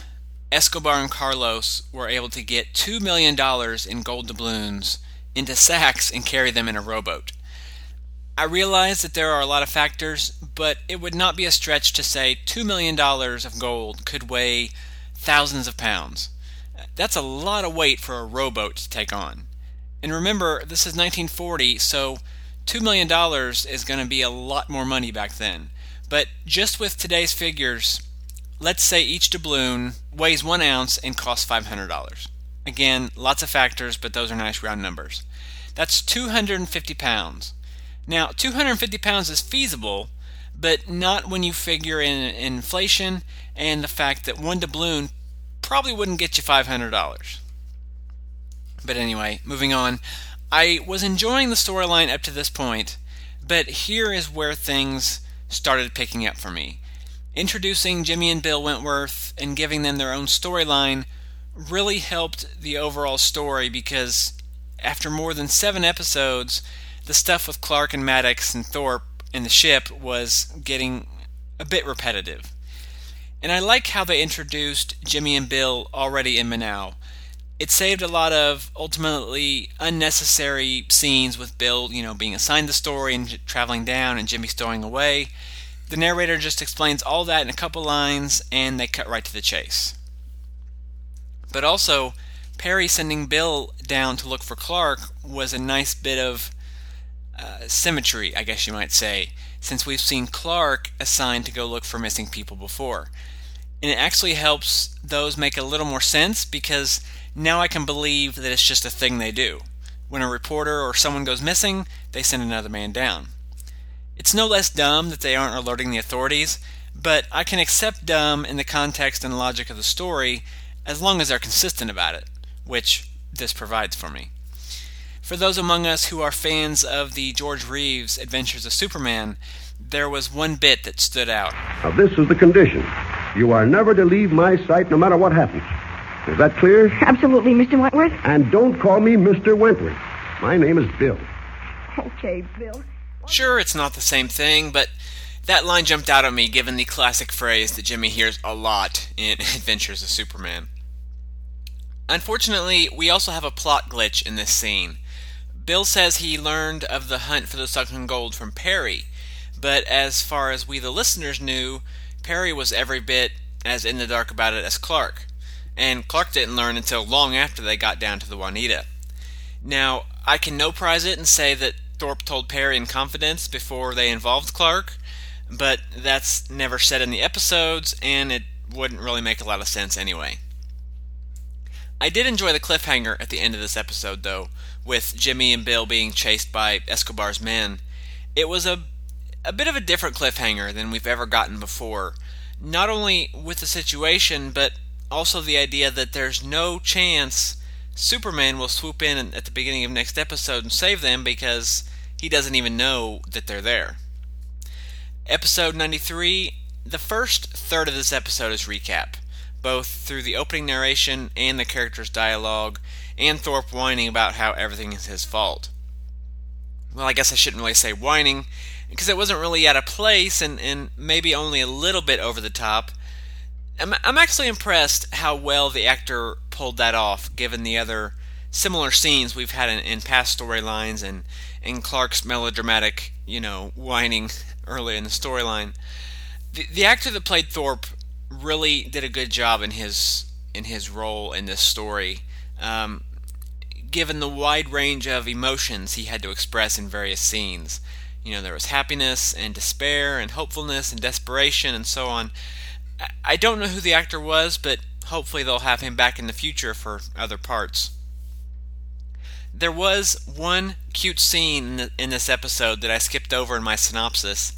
Speaker 1: Escobar and Carlos were able to get $2 million in gold doubloons into sacks and carry them in a rowboat. I realize that there are a lot of factors, but it would not be a stretch to say $2 million of gold could weigh thousands of pounds. That's a lot of weight for a rowboat to take on. And remember, this is 1940, so $2 million is going to be a lot more money back then. But just with today's figures, let's say each doubloon weighs one ounce and costs $500. Again, lots of factors, but those are nice round numbers. That's 250 pounds. Now, 250 pounds is feasible, but not when you figure in inflation and the fact that one doubloon probably wouldn't get you $500. But anyway, moving on. I was enjoying the storyline up to this point, but here is where things started picking up for me. Introducing Jimmy and Bill Wentworth and giving them their own storyline really helped the overall story because after more than seven episodes, the stuff with Clark and Maddox and Thorpe and the ship was getting a bit repetitive. And I like how they introduced Jimmy and Bill already in Manau. It saved a lot of ultimately unnecessary scenes with Bill, you know, being assigned the story and traveling down and Jimmy stowing away. The narrator just explains all that in a couple lines and they cut right to the chase. But also, Perry sending Bill down to look for Clark was a nice bit of uh, symmetry, I guess you might say, since we've seen Clark assigned to go look for missing people before. And it actually helps those make a little more sense because now I can believe that it's just a thing they do. When a reporter or someone goes missing, they send another man down. It's no less dumb that they aren't alerting the authorities, but I can accept dumb in the context and logic of the story as long as they're consistent about it, which this provides for me. For those among us who are fans of the George Reeves Adventures of Superman, there was one bit that stood out.
Speaker 9: Now, this is the condition. You are never to leave my sight no matter what happens. Is that clear?
Speaker 10: Absolutely, Mr. Wentworth.
Speaker 9: And don't call me Mr. Wentworth. My name is Bill.
Speaker 10: Okay, Bill.
Speaker 1: Sure, it's not the same thing, but that line jumped out at me given the classic phrase that Jimmy hears a lot in Adventures of Superman. Unfortunately, we also have a plot glitch in this scene. Bill says he learned of the hunt for the sunken gold from Perry, but as far as we the listeners knew, Perry was every bit as in the dark about it as Clark, and Clark didn't learn until long after they got down to the Juanita. Now, I can no prize it and say that Thorpe told Perry in confidence before they involved Clark, but that's never said in the episodes, and it wouldn't really make a lot of sense anyway. I did enjoy the cliffhanger at the end of this episode, though, with Jimmy and Bill being chased by Escobar's men. It was a a bit of a different cliffhanger than we've ever gotten before. Not only with the situation, but also the idea that there's no chance Superman will swoop in at the beginning of next episode and save them because he doesn't even know that they're there. Episode 93, the first third of this episode is recap, both through the opening narration and the characters' dialogue, and Thorpe whining about how everything is his fault. Well, I guess I shouldn't really say whining, because it wasn't really out of place and, and maybe only a little bit over the top. I'm, I'm actually impressed how well the actor pulled that off, given the other similar scenes we've had in, in past storylines and, and Clark's melodramatic, you know, whining early in the storyline. The, the actor that played Thorpe really did a good job in his in his role in this story. Um, given the wide range of emotions he had to express in various scenes. You know, there was happiness and despair and hopefulness and desperation and so on. I don't know who the actor was, but hopefully they'll have him back in the future for other parts. There was one cute scene in this episode that I skipped over in my synopsis.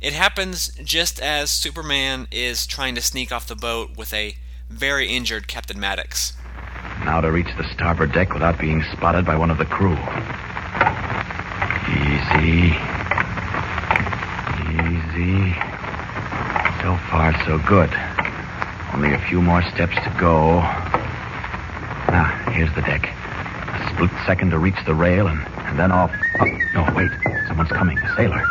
Speaker 1: It happens just as Superman is trying to sneak off the boat with a very injured Captain Maddox.
Speaker 11: Now to reach the starboard deck without being spotted by one of the crew. Easy. Easy. So far, so good. Only a few more steps to go. Now, here's the deck. A split second to reach the rail, and, and then off. Oh, no, wait. Someone's coming. A sailor.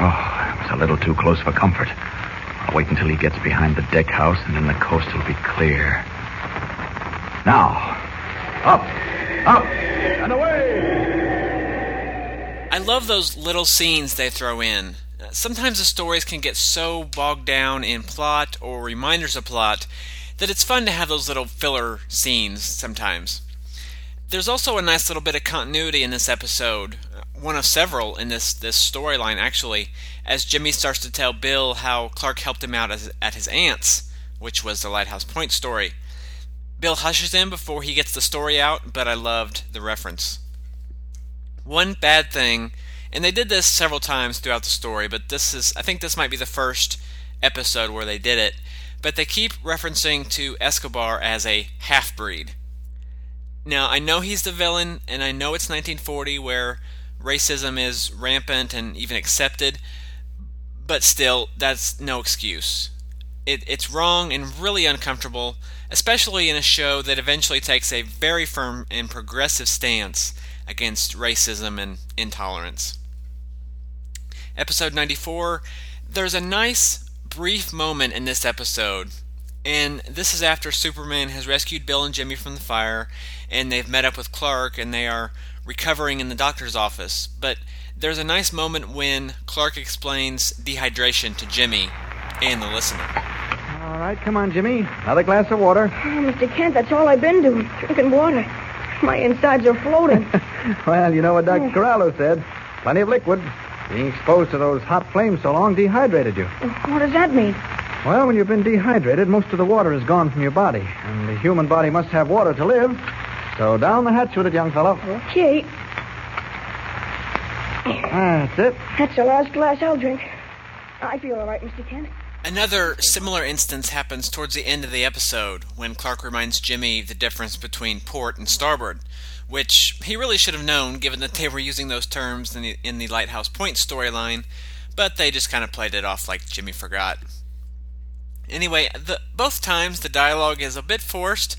Speaker 11: Oh, it was a little too close for comfort. I'll wait until he gets behind the deck house, and then the coast will be clear. Now, up, up, and away!
Speaker 1: I love those little scenes they throw in. Uh, sometimes the stories can get so bogged down in plot or reminders of plot that it's fun to have those little filler scenes sometimes. There's also a nice little bit of continuity in this episode, one of several in this, this storyline actually, as Jimmy starts to tell Bill how Clark helped him out as, at his aunt's, which was the Lighthouse Point story. Bill hushes him before he gets the story out, but I loved the reference. One bad thing, and they did this several times throughout the story, but this is I think this might be the first episode where they did it, but they keep referencing to Escobar as a half breed. Now, I know he's the villain, and I know it's 1940 where racism is rampant and even accepted, but still, that's no excuse. It, it's wrong and really uncomfortable, especially in a show that eventually takes a very firm and progressive stance against racism and intolerance. Episode 94 There's a nice, brief moment in this episode, and this is after Superman has rescued Bill and Jimmy from the fire, and they've met up with Clark, and they are recovering in the doctor's office. But there's a nice moment when Clark explains dehydration to Jimmy and the listener.
Speaker 6: All right, come on, Jimmy. Another glass of water.
Speaker 10: Oh, Mr. Kent, that's all I've been doing, drinking water. My insides are floating.
Speaker 6: well, you know what Dr. Oh. Corallo said. Plenty of liquid. Being exposed to those hot flames so long dehydrated you.
Speaker 10: Oh, what does that mean?
Speaker 6: Well, when you've been dehydrated, most of the water is gone from your body. And the human body must have water to live. So down the hatch with it, young fellow.
Speaker 10: Okay.
Speaker 6: That's it.
Speaker 10: That's the last glass I'll drink. I feel all right, Mr. Kent.
Speaker 1: Another similar instance happens towards the end of the episode when Clark reminds Jimmy the difference between port and starboard, which he really should have known given that they were using those terms in the, in the Lighthouse Point storyline, but they just kind of played it off like Jimmy forgot. Anyway, the, both times the dialogue is a bit forced,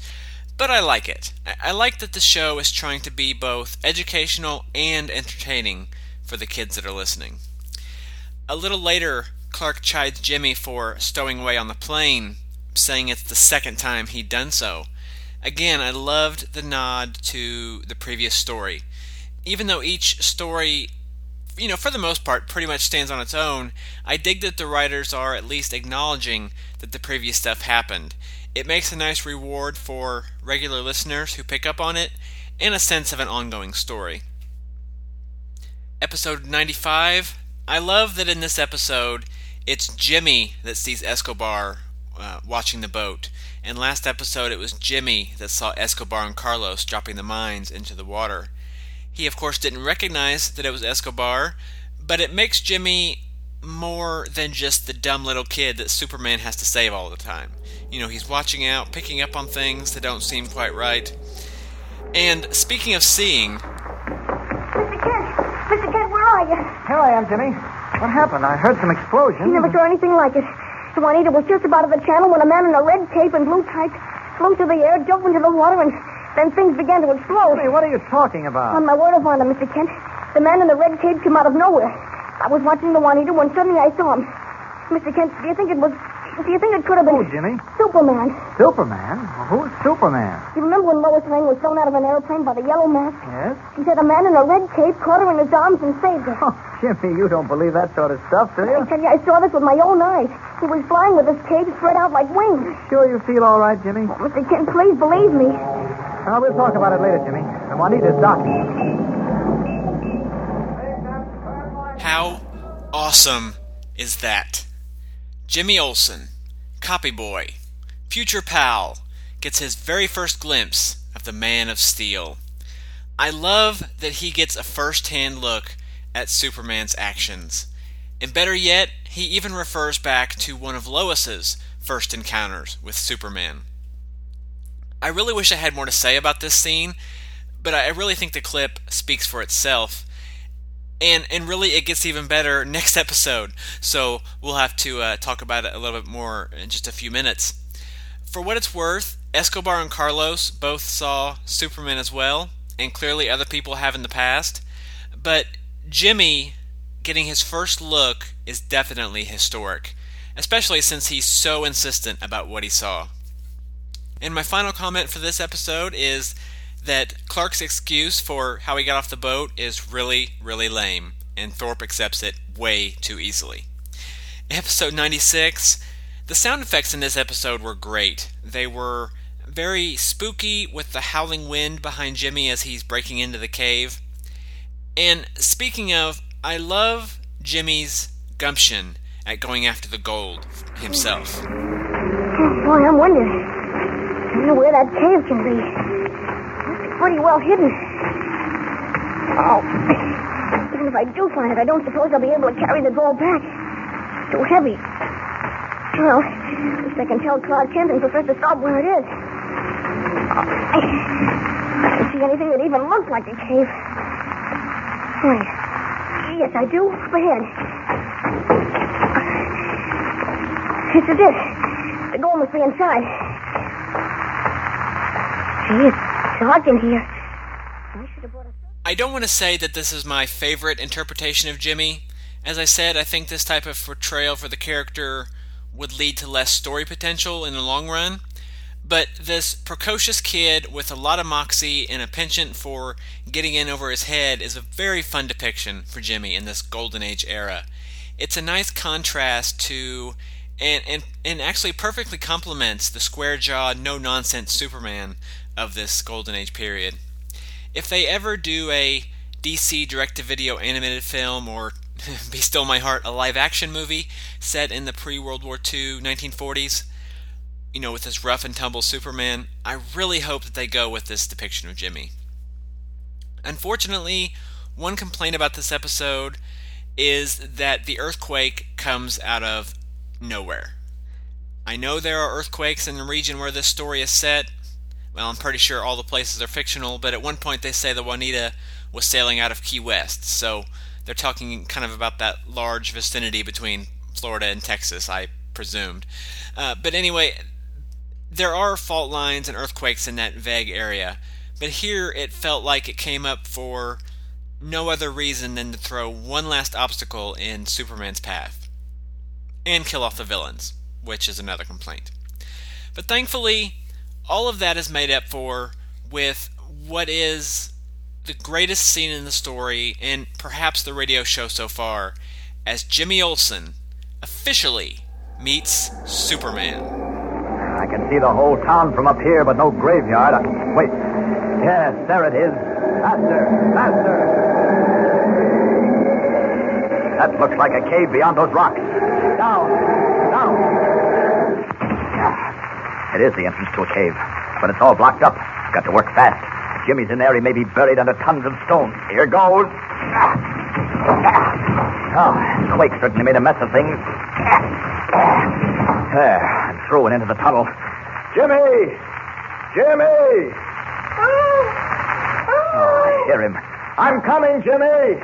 Speaker 1: but I like it. I, like that the show is trying to be both educational and entertaining for the kids that are listening. A little later, Clark chides Jimmy for stowing away on the plane, saying it's the second time he'd done so. Again, I loved the nod to the previous story. Even though each story, you know, for the most part, pretty much stands on its own, I dig that the writers are at least acknowledging that the previous stuff happened. It makes a nice reward for regular listeners who pick up on it and a sense of an ongoing story. Episode 95. I love that in this episode, it's Jimmy that sees Escobar uh, watching the boat. And last episode, it was Jimmy that saw Escobar and Carlos dropping the mines into the water. He, of course, didn't recognize that it was Escobar, but it makes Jimmy more than just the dumb little kid that Superman has to save all the time. You know, he's watching out, picking up on things that don't seem quite right. And speaking of seeing.
Speaker 10: Mr. Kent! Mr. Kent, where are you?
Speaker 6: Here I am, Jimmy. What happened? I heard some explosions.
Speaker 10: You never saw anything like it. The Juanita was just about at the channel when a man in a red cape and blue tights flew through the air, jumped into the water, and then things began to explode.
Speaker 6: Hey, what are you talking about?
Speaker 10: On my word of honor, Mr. Kent, the man in the red cape came out of nowhere. I was watching the Juanita when suddenly I saw him. Mr. Kent, do you think it was... Do you think it could have been...
Speaker 6: Oh, Jimmy?
Speaker 10: Superman.
Speaker 6: Superman? Well, who's Superman?
Speaker 10: You remember when Lois Lane was thrown out of an airplane by the yellow mask?
Speaker 6: Yes?
Speaker 10: He said a man in a red cape caught her in his arms and saved her.
Speaker 6: Oh, Jimmy, you don't believe that sort of stuff, do you?
Speaker 10: I tell you, I saw this with my own eyes. He was flying with his cape spread out like wings.
Speaker 6: Sure you feel all right, Jimmy?
Speaker 10: Oh, Mr. Kent, please believe me.
Speaker 6: Well, we'll talk about it later, Jimmy. The Juanita's docking.
Speaker 1: How awesome is that? Jimmy Olsen, copy boy, future pal, gets his very first glimpse of the Man of Steel. I love that he gets a first hand look at Superman's actions. And better yet, he even refers back to one of Lois's first encounters with Superman. I really wish I had more to say about this scene, but I really think the clip speaks for itself. And and really, it gets even better next episode. So we'll have to uh, talk about it a little bit more in just a few minutes. For what it's worth, Escobar and Carlos both saw Superman as well, and clearly other people have in the past. But Jimmy getting his first look is definitely historic, especially since he's so insistent about what he saw. And my final comment for this episode is that Clark's excuse for how he got off the boat is really, really lame, and Thorpe accepts it way too easily. Episode 96. The sound effects in this episode were great. They were very spooky with the howling wind behind Jimmy as he's breaking into the cave. And speaking of, I love Jimmy's gumption at going after the gold himself.
Speaker 10: Oh, boy, I'm wondering. I wonder where that cave can be. Pretty well hidden. Oh. Even if I do find it, I don't suppose I'll be able to carry the gold back. It's too heavy. Well, at least I can tell Clark Kent and Professor Staub where it is. I don't see anything that even looks like a cave. Wait. Yes, I do. Up ahead. This is it. The gold must be inside. Gee, it's dark in here. I
Speaker 1: don't want to say that this is my favorite interpretation of Jimmy. As I said, I think this type of portrayal for the character would lead to less story potential in the long run. But this precocious kid with a lot of moxie and a penchant for getting in over his head is a very fun depiction for Jimmy in this golden age era. It's a nice contrast to and, and, and actually perfectly complements the square jawed, no nonsense Superman of this golden age period. If they ever do a DC direct to video animated film or Be Still My Heart, a live action movie set in the pre World War II 1940s, you know, with this rough and tumble Superman, I really hope that they go with this depiction of Jimmy. Unfortunately, one complaint about this episode is that the earthquake comes out of nowhere. I know there are earthquakes in the region where this story is set. Well, I'm pretty sure all the places are fictional, but at one point they say the Juanita was sailing out of Key West, so they're talking kind of about that large vicinity between Florida and Texas, I presumed. Uh, but anyway, there are fault lines and earthquakes in that vague area, but here it felt like it came up for no other reason than to throw one last obstacle in Superman's path and kill off the villains, which is another complaint. But thankfully, all of that is made up for with what is the greatest scene in the story and perhaps the radio show so far as Jimmy Olsen officially meets Superman.
Speaker 11: I can see the whole town from up here, but no graveyard. I... Wait. Yes, there it is. Faster, faster. That looks like a cave beyond those rocks. Down, down. It is the entrance to a cave, but it's all blocked up. Got to work fast. If Jimmy's in there, he may be buried under tons of stone. Here goes. Oh, the quake certainly made a mess of things. There, I'm through and into the tunnel. Jimmy! Jimmy! Oh, I hear him. I'm coming, Jimmy!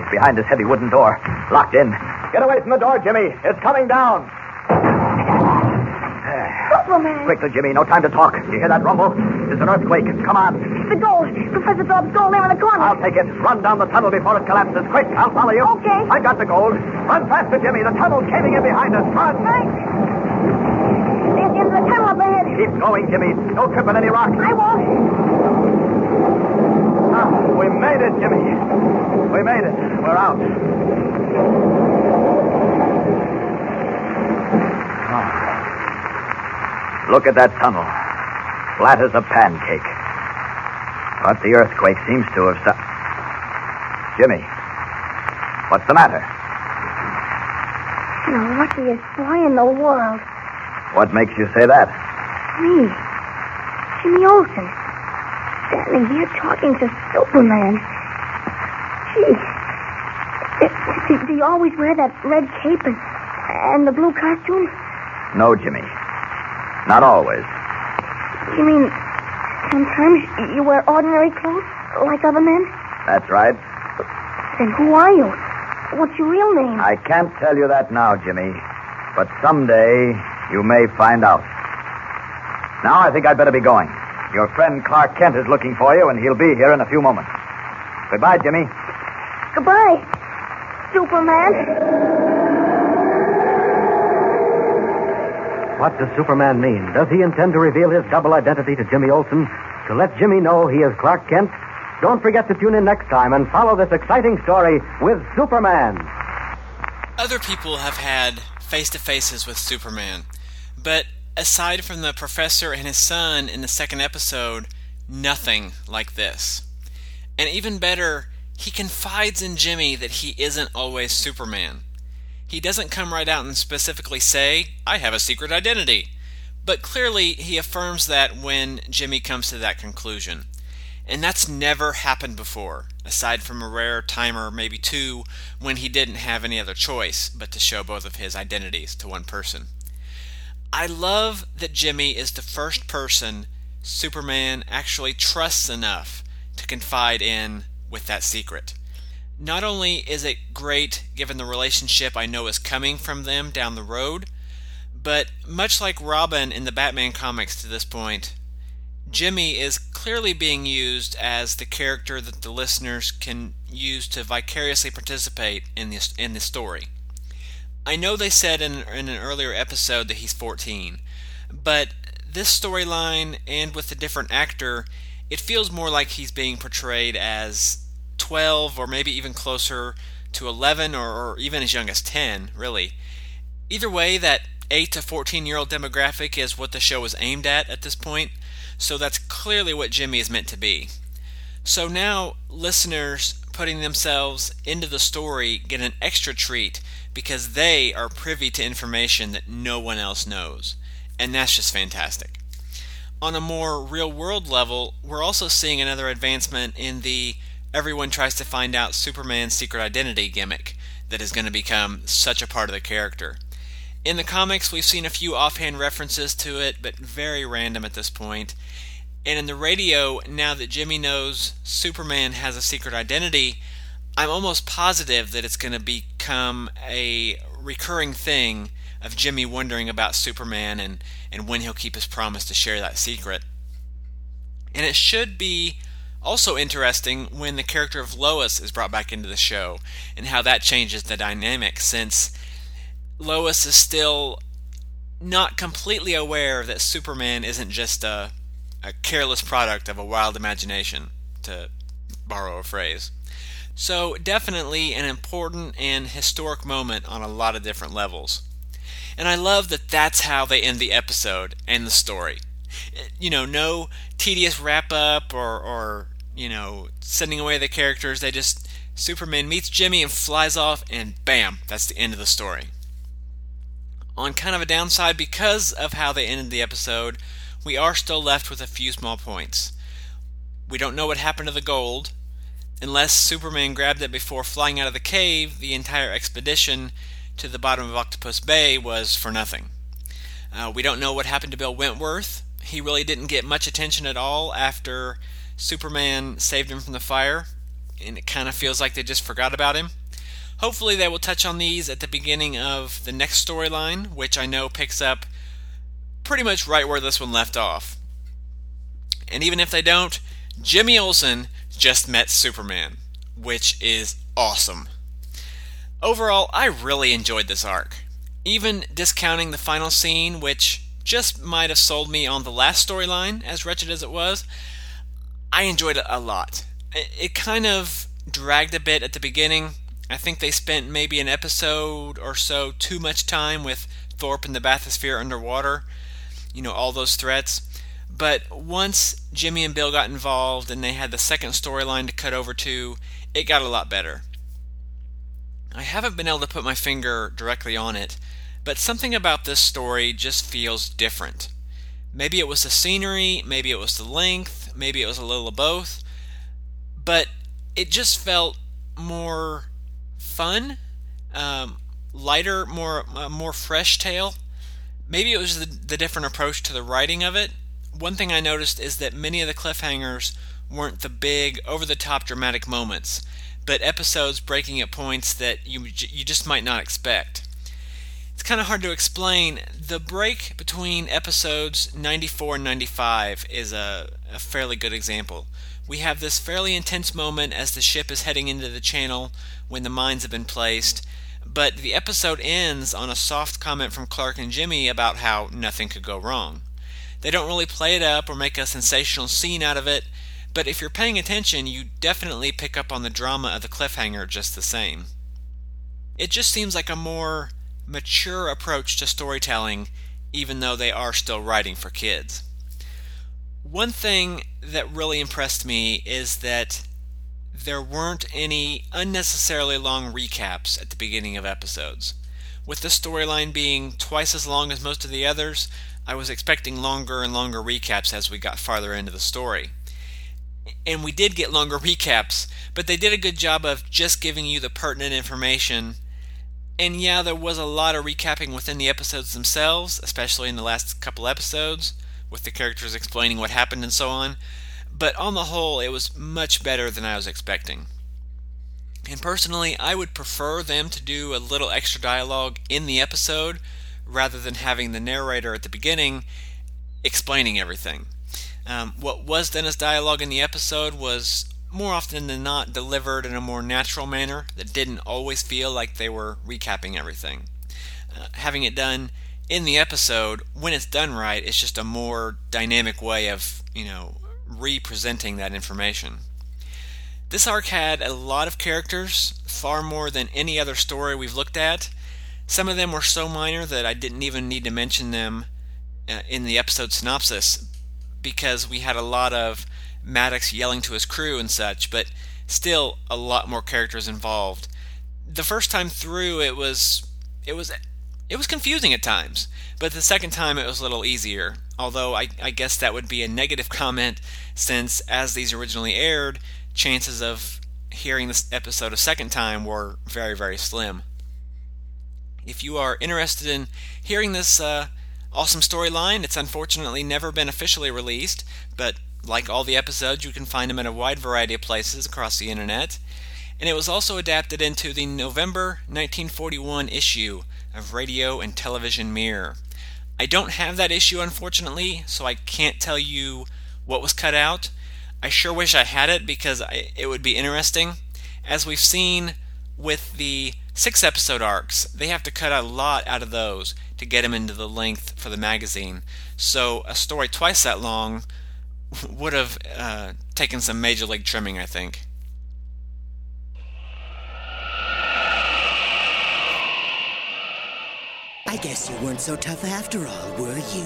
Speaker 11: He's behind this heavy wooden door, locked in. Get away from the door, Jimmy. It's coming down.
Speaker 10: Superman!
Speaker 11: Quickly, Jimmy. No time to talk. You hear that rumble? It's an earthquake. Come on.
Speaker 10: It's The gold. Professor Dobbs' gold there in the corner.
Speaker 11: I'll take it. Run down the tunnel before it collapses. Quick, I'll follow you.
Speaker 10: Okay.
Speaker 11: I've got the gold. Run faster, Jimmy. The tunnel's caving in behind us. Run.
Speaker 10: Thanks. There's the end of the tunnel up ahead.
Speaker 11: Keep going, Jimmy. Don't trip on any rocks.
Speaker 10: I won't.
Speaker 11: Ah, we made it, Jimmy. We made it. We're out. Ah. Look at that tunnel. Flat as a pancake. But the earthquake seems to have stopped. Jimmy, what's the matter?
Speaker 10: You're the luckiest boy in the world.
Speaker 11: What makes you say that?
Speaker 10: Me. Jimmy Olsen. Standing here talking to Superman. Gee. Do, you always wear that red cape and, and the blue costume?
Speaker 11: No, Jimmy. Not always.
Speaker 10: You mean sometimes you wear ordinary clothes like other men?
Speaker 11: That's right.
Speaker 10: Then who are you? What's your real name?
Speaker 11: I can't tell you that now, Jimmy. But someday you may find out. Now I think I'd better be going. Your friend Clark Kent is looking for you, and he'll be here in a few moments. Goodbye, Jimmy.
Speaker 10: Goodbye, Superman.
Speaker 3: What does Superman mean? Does he intend to reveal his double identity to Jimmy Olsen? To let Jimmy know he is Clark Kent? Don't forget to tune in next time and follow this exciting story with Superman.
Speaker 1: Other people have had face to faces with Superman, but aside from the professor and his son in the second episode, nothing like this. And even better, he confides in Jimmy that he isn't always Superman. He doesn't come right out and specifically say, I have a secret identity. But clearly, he affirms that when Jimmy comes to that conclusion. And that's never happened before, aside from a rare time or maybe two when he didn't have any other choice but to show both of his identities to one person. I love that Jimmy is the first person Superman actually trusts enough to confide in with that secret. Not only is it great given the relationship I know is coming from them down the road, but much like Robin in the Batman comics to this point, Jimmy is clearly being used as the character that the listeners can use to vicariously participate in this in the story. I know they said in, in an earlier episode that he's 14, but this storyline and with a different actor, it feels more like he's being portrayed as 12 or maybe even closer to 11 or, or even as young as 10, really. Either way, that 8 to 14 year old demographic is what the show is aimed at at this point, so that's clearly what Jimmy is meant to be. So now, listeners putting themselves into the story get an extra treat because they are privy to information that no one else knows. And that's just fantastic. On a more real world level, we're also seeing another advancement in the everyone tries to find out Superman's secret identity gimmick. that is going to become such a part of the character. In the comics, we've seen a few offhand references to it, but very random at this point. And in the radio, now that Jimmy knows Superman has a secret identity, I'm almost positive that it's going to become a recurring thing of Jimmy wondering about Superman and, and when he'll keep his promise to share that secret. And it should be also interesting when the character of Lois is brought back into the show and how that changes the dynamic since Lois is still not completely aware that Superman isn't just a, a careless product of a wild imagination, to borrow a phrase. So, definitely an important and historic moment on a lot of different levels. And I love that that's how they end the episode and the story. You know, no tedious wrap up or, or you know, sending away the characters. They just, Superman meets Jimmy and flies off, and bam, that's the end of the story on kind of a downside because of how they ended the episode, we are still left with a few small points. We don't know what happened to the gold. Unless Superman grabbed it before flying out of the cave, the entire expedition to the bottom of Octopus Bay was for nothing. Uh, we don't know what happened to Bill Wentworth. He really didn't get much attention at all after Superman saved him from the fire, and it kind of feels like they just forgot about him. Hopefully, they will touch on these at the beginning of the next storyline, which I know picks up pretty much right where this one left off. And even if they don't, Jimmy Olsen just met Superman, which is awesome. Overall, I really enjoyed this arc. Even discounting the final scene, which just might have sold me on the last storyline, as wretched as it was, I enjoyed it a lot. It kind of dragged a bit at the beginning, I think they spent maybe an episode or so too much time with Thorpe and the bathysphere underwater, you know, all those threats. But once Jimmy and Bill got involved and they had the second storyline to cut over to, it got a lot better. I haven't been able to put my finger directly on it, but something about this story just feels different. Maybe it was the scenery, maybe it was the length, maybe it was a little of both, but it just felt more fun, um, lighter, more uh, more fresh tale. Maybe it was the, the different approach to the writing of it. One thing I noticed is that many of the cliffhangers weren't the big, over the top dramatic moments, but episodes breaking at points that you you just might not expect. Kind of hard to explain. The break between episodes 94 and 95 is a, a fairly good example. We have this fairly intense moment as the ship is heading into the channel when the mines have been placed, but the episode ends on a soft comment from Clark and Jimmy about how nothing could go wrong. They don't really play it up or make a sensational scene out of it, but if you're paying attention, you definitely pick up on the drama of the cliffhanger just the same. It just seems like a more mature approach to storytelling, even though they are still writing for kids. One thing that really impressed me is that there weren't any unnecessarily long recaps at the beginning of episodes. With the storyline being twice as long as most of the others, I was expecting longer and longer recaps as we got farther into the story. And we did get longer recaps, but they did a good job of just giving you the pertinent information. And yeah, there was a lot of recapping within the episodes themselves, especially in the last couple episodes with the characters explaining what happened and so on. But on the whole, it was much better than I was expecting. And personally, I would prefer them to do a little extra dialogue in the episode rather than having the narrator at the beginning explaining everything. Um, what was done as dialogue in the episode was more often than not delivered in a more natural manner that didn't always feel like they were recapping everything. Uh, having it done in the episode, when it's done right, it's just a more dynamic way of, you know, representing that information. This arc had a lot of characters, far more than any other story we've looked at. Some of them were so minor that I didn't even need to mention them uh, in the episode synopsis because we had a lot of Maddox yelling to his crew and such, but still a lot more characters involved. The first time through it was it was it was confusing at times, but the second time it was a little easier. Although I, I, guess that would be a negative comment, since as these originally aired, chances of hearing this episode a second time were very, very slim. If you are interested in hearing this uh, awesome storyline, it's unfortunately never been officially released, but like all the episodes, you can find them in a wide variety of places across the internet. And it was also adapted into the November 1941 issue of Radio and Television Mirror. I don't have that issue, unfortunately, so I can't tell you what was cut out. I sure wish I had it because I, it would be interesting. As we've seen with the six episode arcs, they have to cut a lot out of those to get them into the length for the magazine. So a story twice that long would have uh, taken some major league trimming, I think.
Speaker 12: I guess you weren't so tough after all, were you?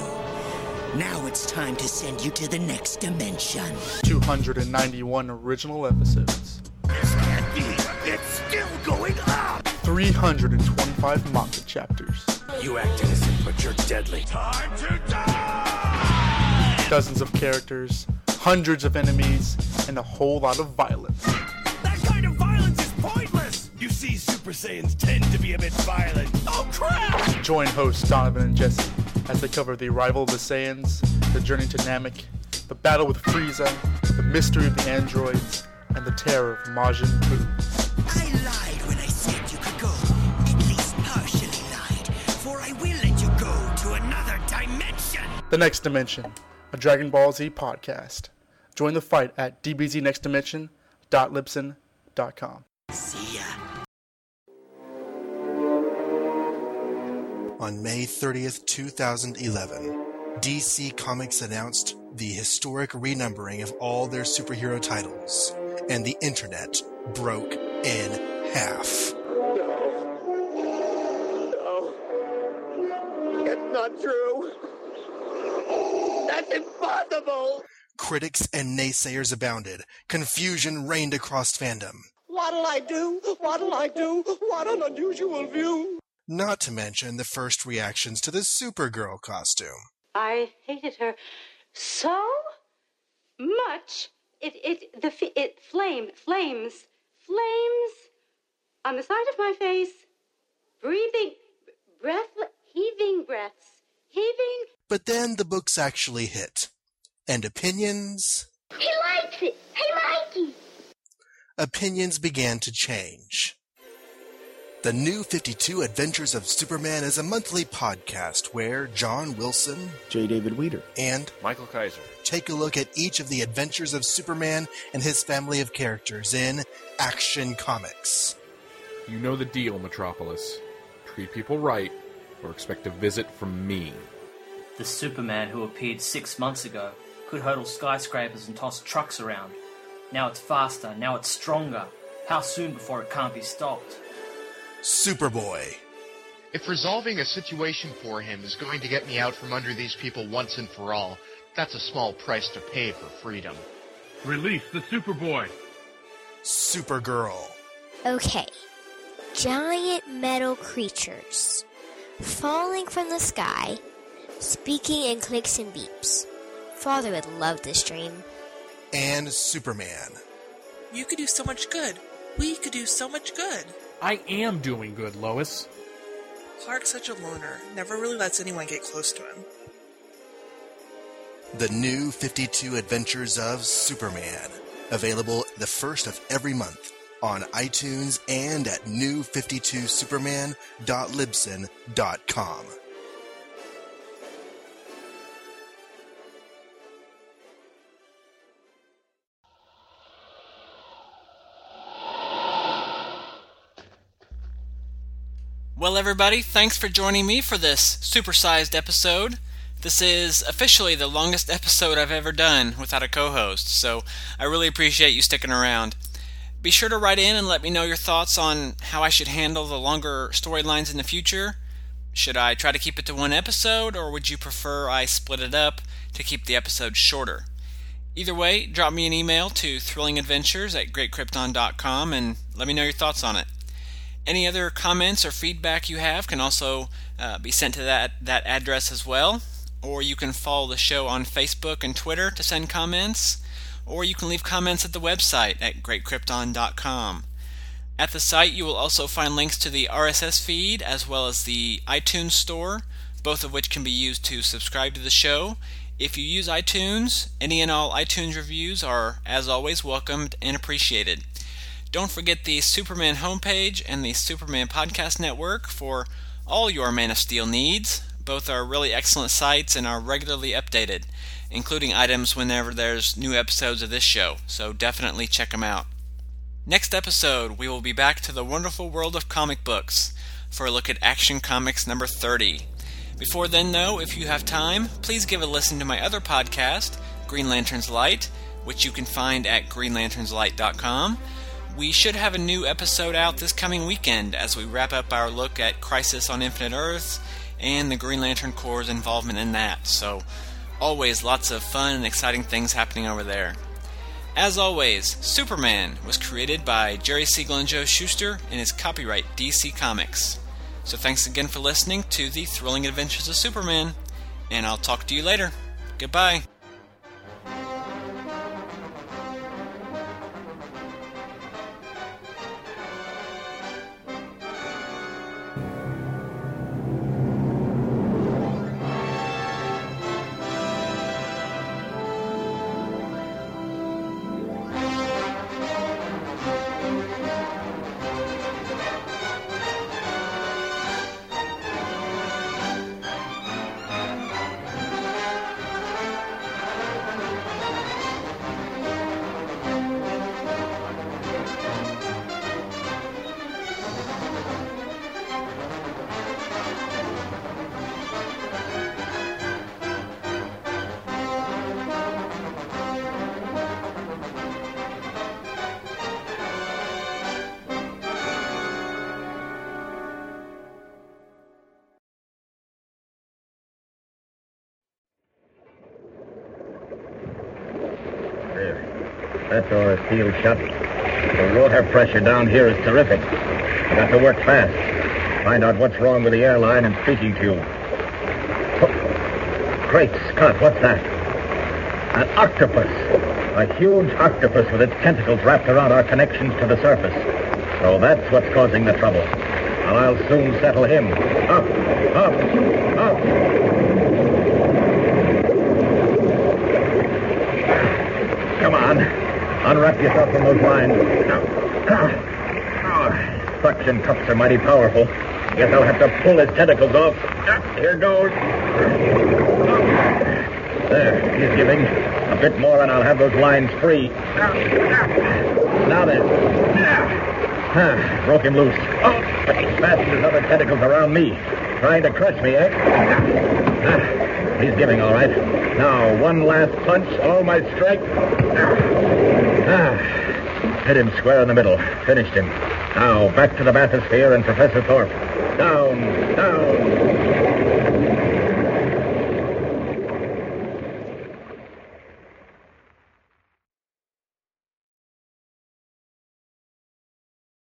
Speaker 12: Now it's time to send you to the next dimension.
Speaker 13: 291 original episodes.
Speaker 12: This can't be. It's still going up.
Speaker 13: 325 manga chapters.
Speaker 12: You act innocent, but you're deadly. Time to die!
Speaker 13: Dozens of characters, hundreds of enemies, and a whole lot of violence.
Speaker 12: That kind of violence is pointless! You see, Super Saiyans tend to be a bit violent. Oh, crap!
Speaker 13: Join hosts Donovan and Jesse as they cover the arrival of the Saiyans, the journey to Namek, the battle with Frieza, the mystery of the androids, and the terror of Majin Buu.
Speaker 12: I lied when I said you could go. At least partially lied, for I will let you go to another dimension.
Speaker 13: The Next Dimension, a Dragon Ball Z podcast. Join the fight at dbznextdimension.libsyn.com.
Speaker 12: See ya.
Speaker 14: On May 30th, 2011, DC Comics announced the historic renumbering of all their superhero titles, and the internet broke in half.
Speaker 15: Impossible.
Speaker 14: Critics and naysayers abounded. Confusion reigned across fandom.
Speaker 15: What'll I do? What'll I do? What an unusual view.
Speaker 14: Not to mention the first reactions to the Supergirl costume.
Speaker 16: I hated her so much. It it the f- it flamed flames flames on the side of my face, breathing breath heaving breaths heaving.
Speaker 14: But then the books actually hit. And opinions?
Speaker 10: He likes it. Hey, Mikey.
Speaker 14: Opinions began to change. The New 52 Adventures of Superman is a monthly podcast where John Wilson,
Speaker 17: J. David Weter,
Speaker 14: and
Speaker 17: Michael Kaiser
Speaker 14: take a look at each of the adventures of Superman and his family of characters in Action Comics.
Speaker 17: You know the deal, Metropolis. Treat people right, or expect a visit from me.
Speaker 18: The Superman who appeared six months ago could hurdle skyscrapers and toss trucks around. Now it's faster, now it's stronger. How soon before it can't be stopped?
Speaker 14: Superboy.
Speaker 19: If resolving a situation for him is going to get me out from under these people once and for all, that's a small price to pay for freedom.
Speaker 8: Release the Superboy.
Speaker 14: Supergirl.
Speaker 20: Okay. Giant metal creatures falling from the sky, speaking in clicks and beeps. Father would love this dream.
Speaker 14: And Superman.
Speaker 21: You could do so much good. We could do so much good.
Speaker 17: I am doing good, Lois.
Speaker 21: Clark's such a loner, never really lets anyone get close to him.
Speaker 14: The New 52 Adventures of Superman. Available the first of every month on iTunes and at new52superman.libsyn.com.
Speaker 1: Well, everybody, thanks for joining me for this supersized episode. This is officially the longest episode I've ever done without a co host, so I really appreciate you sticking around. Be sure to write in and let me know your thoughts on how I should handle the longer storylines in the future. Should I try to keep it to one episode, or would you prefer I split it up to keep the episodes shorter? Either way, drop me an email to thrillingadventures at greatkrypton.com and let me know your thoughts on it. Any other comments or feedback you have can also uh, be sent to that, that address as well. Or you can follow the show on Facebook and Twitter to send comments. Or you can leave comments at the website at greatkrypton.com. At the site, you will also find links to the RSS feed as well as the iTunes Store, both of which can be used to subscribe to the show. If you use iTunes, any and all iTunes reviews are, as always, welcomed and appreciated. Don't forget the Superman homepage and the Superman Podcast Network for all your Man of Steel needs. Both are really excellent sites and are regularly updated, including items whenever there's new episodes of this show, so definitely check them out. Next episode, we will be back to the wonderful world of comic books for a look at Action Comics number 30. Before then, though, if you have time, please give a listen to my other podcast, Green Lantern's Light, which you can find at greenlanternslight.com. We should have a new episode out this coming weekend as we wrap up our look at Crisis on Infinite Earths and the Green Lantern Corps' involvement in that. So, always lots of fun and exciting things happening over there. As always, Superman was created by Jerry Siegel and Joe Shuster and is copyright DC Comics. So thanks again for listening to the thrilling adventures of Superman, and I'll talk to you later. Goodbye.
Speaker 22: Down here is terrific. We got to work fast. Find out what's wrong with the airline and speaking tube. Oh, great Scott, what's that? An octopus. A huge octopus with its tentacles wrapped around our connections to the surface. So that's what's causing the trouble. And I'll soon settle him. Up, up, up. Come on. Unwrap yourself from those lines. Now. Suction cups are mighty powerful. Guess I'll have to pull his tentacles off. Here goes. There, he's giving. A bit more and I'll have those lines free. Now then. Ah, broke him loose. Oh, fastened his other tentacles around me. Trying to crush me, eh? Ah, he's giving all right. Now, one last punch, all my strength. Ah, hit him square in the middle. Finished him. Now, back to the bathysphere and Professor Thorpe. Down, down,